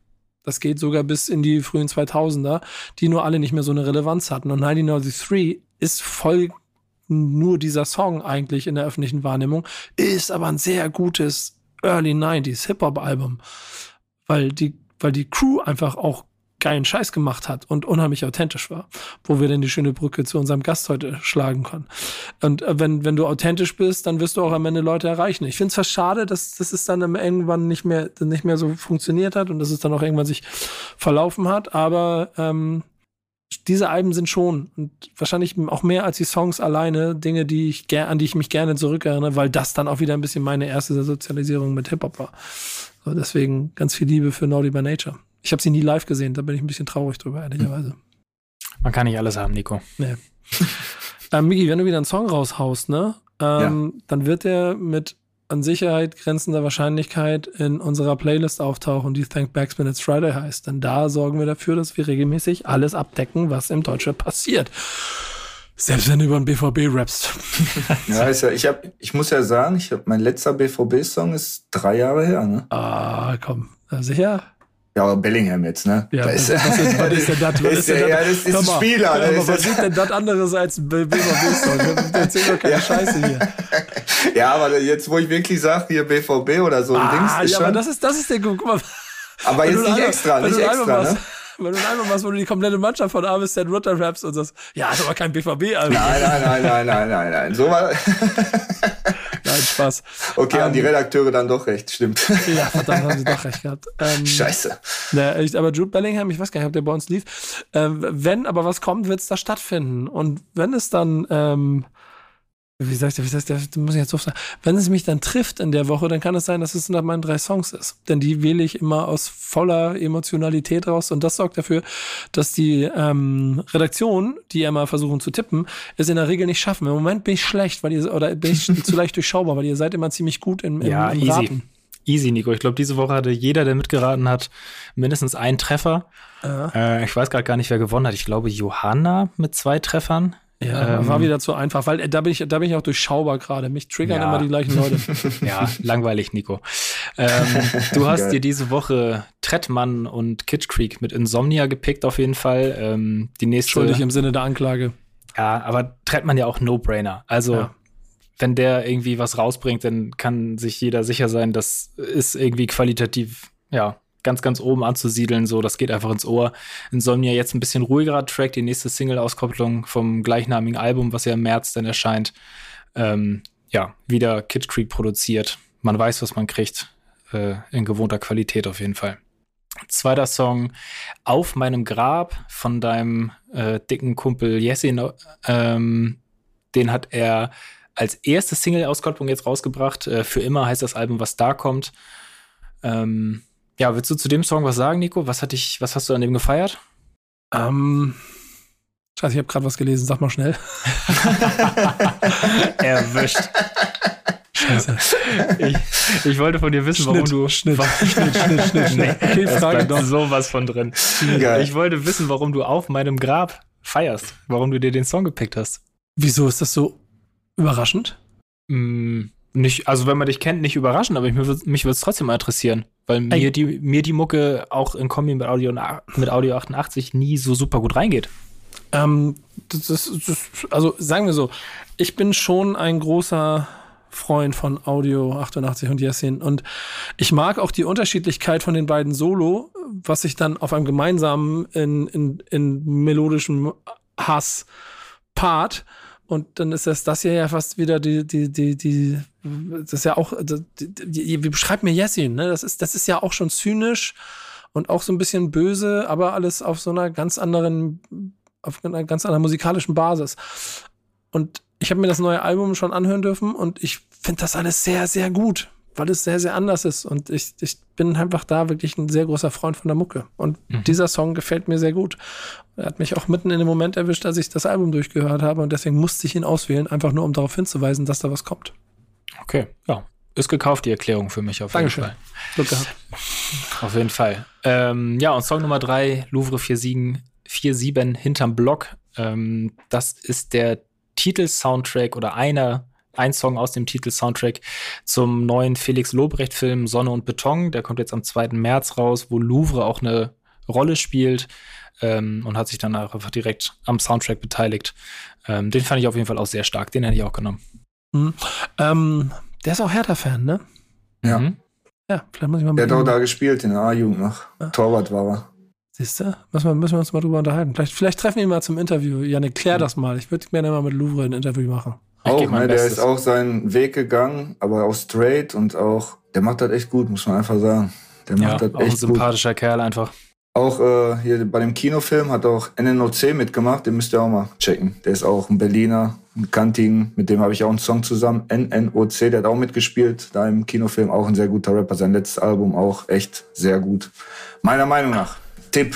Das geht sogar bis in die frühen 2000er, die nur alle nicht mehr so eine Relevanz hatten. Und 1993 ist voll nur dieser Song eigentlich in der öffentlichen Wahrnehmung, ist aber ein sehr gutes Early 90s Hip-Hop-Album, weil die, weil die Crew einfach auch geilen Scheiß gemacht hat und unheimlich authentisch war, wo wir denn die schöne Brücke zu unserem Gast heute schlagen können. Und äh, wenn, wenn du authentisch bist, dann wirst du auch am Ende Leute erreichen. Ich finde es fast schade, dass, dass es dann irgendwann nicht mehr, nicht mehr so funktioniert hat und dass es dann auch irgendwann sich verlaufen hat, aber ähm, diese Alben sind schon und wahrscheinlich auch mehr als die Songs alleine Dinge, die ich an die ich mich gerne zurückerinnere, weil das dann auch wieder ein bisschen meine erste Sozialisierung mit Hip Hop war. So, deswegen ganz viel Liebe für Naughty by Nature. Ich habe sie nie live gesehen, da bin ich ein bisschen traurig drüber, ehrlicherweise. Man kann nicht alles haben, Nico. Nee. ähm, Miki, wenn du wieder einen Song raushaust, ne, ähm, ja. dann wird der mit an Sicherheit grenzender Wahrscheinlichkeit in unserer Playlist auftauchen, die Thank Backspin It's Friday heißt. Denn da sorgen wir dafür, dass wir regelmäßig alles abdecken, was im Deutschland passiert. Selbst wenn du über den BVB rappst. ja, ist ja, ich, hab, ich muss ja sagen, ich hab, mein letzter BVB-Song ist drei Jahre her. Ne? Ah, komm. Sicher? Ja, aber Bellingham jetzt, ne? Ja, was, ist, was, ist, was ist denn das? Was ist, denn das? Ja, das ist ein Spieler. Ja, aber was ist denn das anderes als BVB-Song? Erzähl doch keine ja. Scheiße hier. Ja, aber jetzt, wo ich wirklich sage, hier BVB oder so ein ah, Dings, ist ja, schon... aber das ist, das ist der, guck mal. Aber jetzt nicht extra, nicht extra, ne? Weil du einfach machst, wo du die komplette Mannschaft von A bis Z runter raps und sagst, ja, ist aber kein BVB-Album. Nein, nein, nein, nein, nein, nein, nein. So war. Spaß. Okay, um, haben die ähm, Redakteure dann doch recht, stimmt. Ja, verdammt, haben sie doch recht gehabt. Ähm, Scheiße. Ne, ich, aber Jude Bellingham, ich weiß gar nicht, ob der bei uns lief. Ähm, wenn aber was kommt, wird es da stattfinden. Und wenn es dann ähm, wie sagt wie sagt der, muss ich jetzt so sagen, wenn es mich dann trifft in der Woche, dann kann es sein, dass es unter meinen drei Songs ist. Denn die wähle ich immer aus voller Emotionalität raus und das sorgt dafür, dass die ähm, Redaktion, die ja mal versuchen zu tippen, es in der Regel nicht schaffen. Im Moment bin ich schlecht, weil ihr, oder bin ich zu leicht durchschaubar, weil ihr seid immer ziemlich gut im, im, ja, im easy. Raten. Easy, Nico. Ich glaube, diese Woche hatte jeder, der mitgeraten hat, mindestens einen Treffer. Ja. Äh, ich weiß gerade gar nicht, wer gewonnen hat. Ich glaube, Johanna mit zwei Treffern. Ja, ähm, war wieder zu einfach, weil äh, da bin ich, da bin ich auch durchschaubar gerade. Mich triggern ja. immer die gleichen Leute. ja, langweilig, Nico. Ähm, du hast Geil. dir diese Woche Trettmann und Kitsch Creek mit Insomnia gepickt, auf jeden Fall. Ähm, die nächste. Schuldig im Sinne der Anklage. Ja, aber Trettmann ja auch No-Brainer. Also, ja. wenn der irgendwie was rausbringt, dann kann sich jeder sicher sein, das ist irgendwie qualitativ, ja, ganz, ganz oben anzusiedeln. So, das geht einfach ins Ohr. Insomnia jetzt ein bisschen ruhigerer Track, die nächste Single-Auskopplung vom gleichnamigen Album, was ja im März dann erscheint. Ähm, ja, wieder Kid Creek produziert. Man weiß, was man kriegt. Äh, in gewohnter Qualität auf jeden Fall. Zweiter Song, Auf meinem Grab von deinem äh, dicken Kumpel Jesse. Ähm, den hat er als erste Single-Auskopplung jetzt rausgebracht. Äh, für immer heißt das Album, was da kommt. Ähm, ja, willst du zu dem Song was sagen, Nico? Was hat dich, was hast du an dem gefeiert? Ähm, Scheiße, ich habe gerade was gelesen, sag mal schnell. Erwischt. Scheiße. Ich, ich, wollte von dir wissen, Schnitt, warum du. Schnitt, Schnitt, Schnitt, Schnitt, Schnitt. Okay, Frage doch. sowas von drin. Geil. Ich wollte wissen, warum du auf meinem Grab feierst. Warum du dir den Song gepickt hast. Wieso ist das so überraschend? Mm, nicht, also wenn man dich kennt, nicht überraschend, aber mich, mich würde es trotzdem mal interessieren. Weil mir die, mir die Mucke auch in Kombi mit Audio, mit Audio 88 nie so super gut reingeht. Ähm, das, das, das, also sagen wir so, ich bin schon ein großer Freund von Audio 88 und Jessin und ich mag auch die Unterschiedlichkeit von den beiden Solo, was sich dann auf einem gemeinsamen in, in, in melodischem Hass Part und dann ist das, das hier ja fast wieder die, die, die, die, das ist ja auch, wie beschreibt mir Jessin, ne? Das ist, das ist ja auch schon zynisch und auch so ein bisschen böse, aber alles auf so einer ganz anderen, auf einer ganz anderen musikalischen Basis. Und ich habe mir das neue Album schon anhören dürfen und ich finde das alles sehr, sehr gut weil es sehr, sehr anders ist. Und ich, ich bin einfach da wirklich ein sehr großer Freund von der Mucke. Und mhm. dieser Song gefällt mir sehr gut. Er hat mich auch mitten in dem Moment erwischt, als ich das Album durchgehört habe. Und deswegen musste ich ihn auswählen, einfach nur um darauf hinzuweisen, dass da was kommt. Okay, ja. Ist gekauft, die Erklärung für mich auf Dankeschön. jeden Fall. Glück gehabt. Auf jeden Fall. Ähm, ja, und Song Nummer drei, Louvre 47, 47 hinterm Block. Ähm, das ist der Titel-Soundtrack oder einer ein Song aus dem Titel-Soundtrack zum neuen Felix Lobrecht-Film Sonne und Beton. Der kommt jetzt am 2. März raus, wo Louvre auch eine Rolle spielt ähm, und hat sich dann auch einfach direkt am Soundtrack beteiligt. Ähm, den fand ich auf jeden Fall auch sehr stark. Den hätte ich auch genommen. Mhm. Ähm, der ist auch Hertha-Fan, ne? Ja. Mhm. Ja, vielleicht muss ich mal mit Der hat auch da gespielt, in der A-Jugend noch. Ja. Torwart war er. Siehst du? Müssen wir, müssen wir uns mal drüber unterhalten. Vielleicht, vielleicht treffen wir ihn mal zum Interview. Janik, klär das mal. Ich würde gerne mal mit Louvre ein Interview machen. Auch, ne, der ist auch seinen Weg gegangen, aber auch straight und auch, der macht das echt gut, muss man einfach sagen. Der macht ja, das echt auch ein sympathischer gut. Kerl einfach. Auch äh, hier bei dem Kinofilm hat auch NNOC mitgemacht, den müsst ihr auch mal checken. Der ist auch ein Berliner, ein Kantigen, mit dem habe ich auch einen Song zusammen. NNOC, der hat auch mitgespielt, da im Kinofilm auch ein sehr guter Rapper. Sein letztes Album auch echt sehr gut. Meiner Meinung nach. Tipp.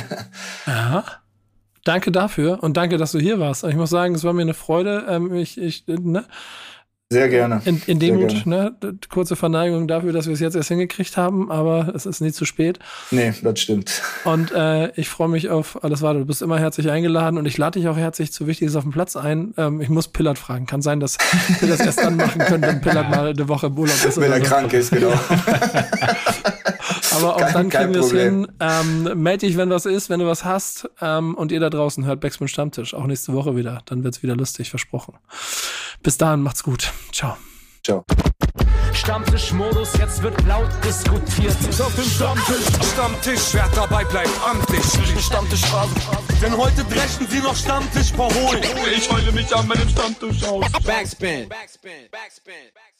Aha. Danke dafür und danke, dass du hier warst. Ich muss sagen, es war mir eine Freude. Ähm, ich, ich, ne? Sehr gerne. In, in Demut, ne? Kurze Verneigung dafür, dass wir es jetzt erst hingekriegt haben, aber es ist nie zu spät. Nee, das stimmt. Und äh, ich freue mich auf alles weitere. Du bist immer herzlich eingeladen und ich lade dich auch herzlich zu Wichtiges auf dem Platz ein. Ähm, ich muss Pillard fragen. Kann sein, dass wir das erst dann machen können, wenn Pillard mal eine Woche im Urlaub ist. Wenn er so. krank ist, genau. aber auch kein, dann kriegen wir es hin. Ähm, melde dich, wenn was ist, wenn du was hast. Ähm, und ihr da draußen hört Backspin Stammtisch. Auch nächste Woche wieder. Dann wird es wieder lustig, versprochen. Bis dahin, macht's gut. Ciao. Ciao. Stammtischmodus, jetzt wird laut diskutiert. Ist auf dem Stammtisch, Stammtisch, wer dabei bleibt, amtlich. Stammtisch Phase. Denn heute dreschen sie noch Stammtisch verholen. Ich heule mich an meinem Stammtisch aus. Backspin. Backspin. Backspin. Backspin.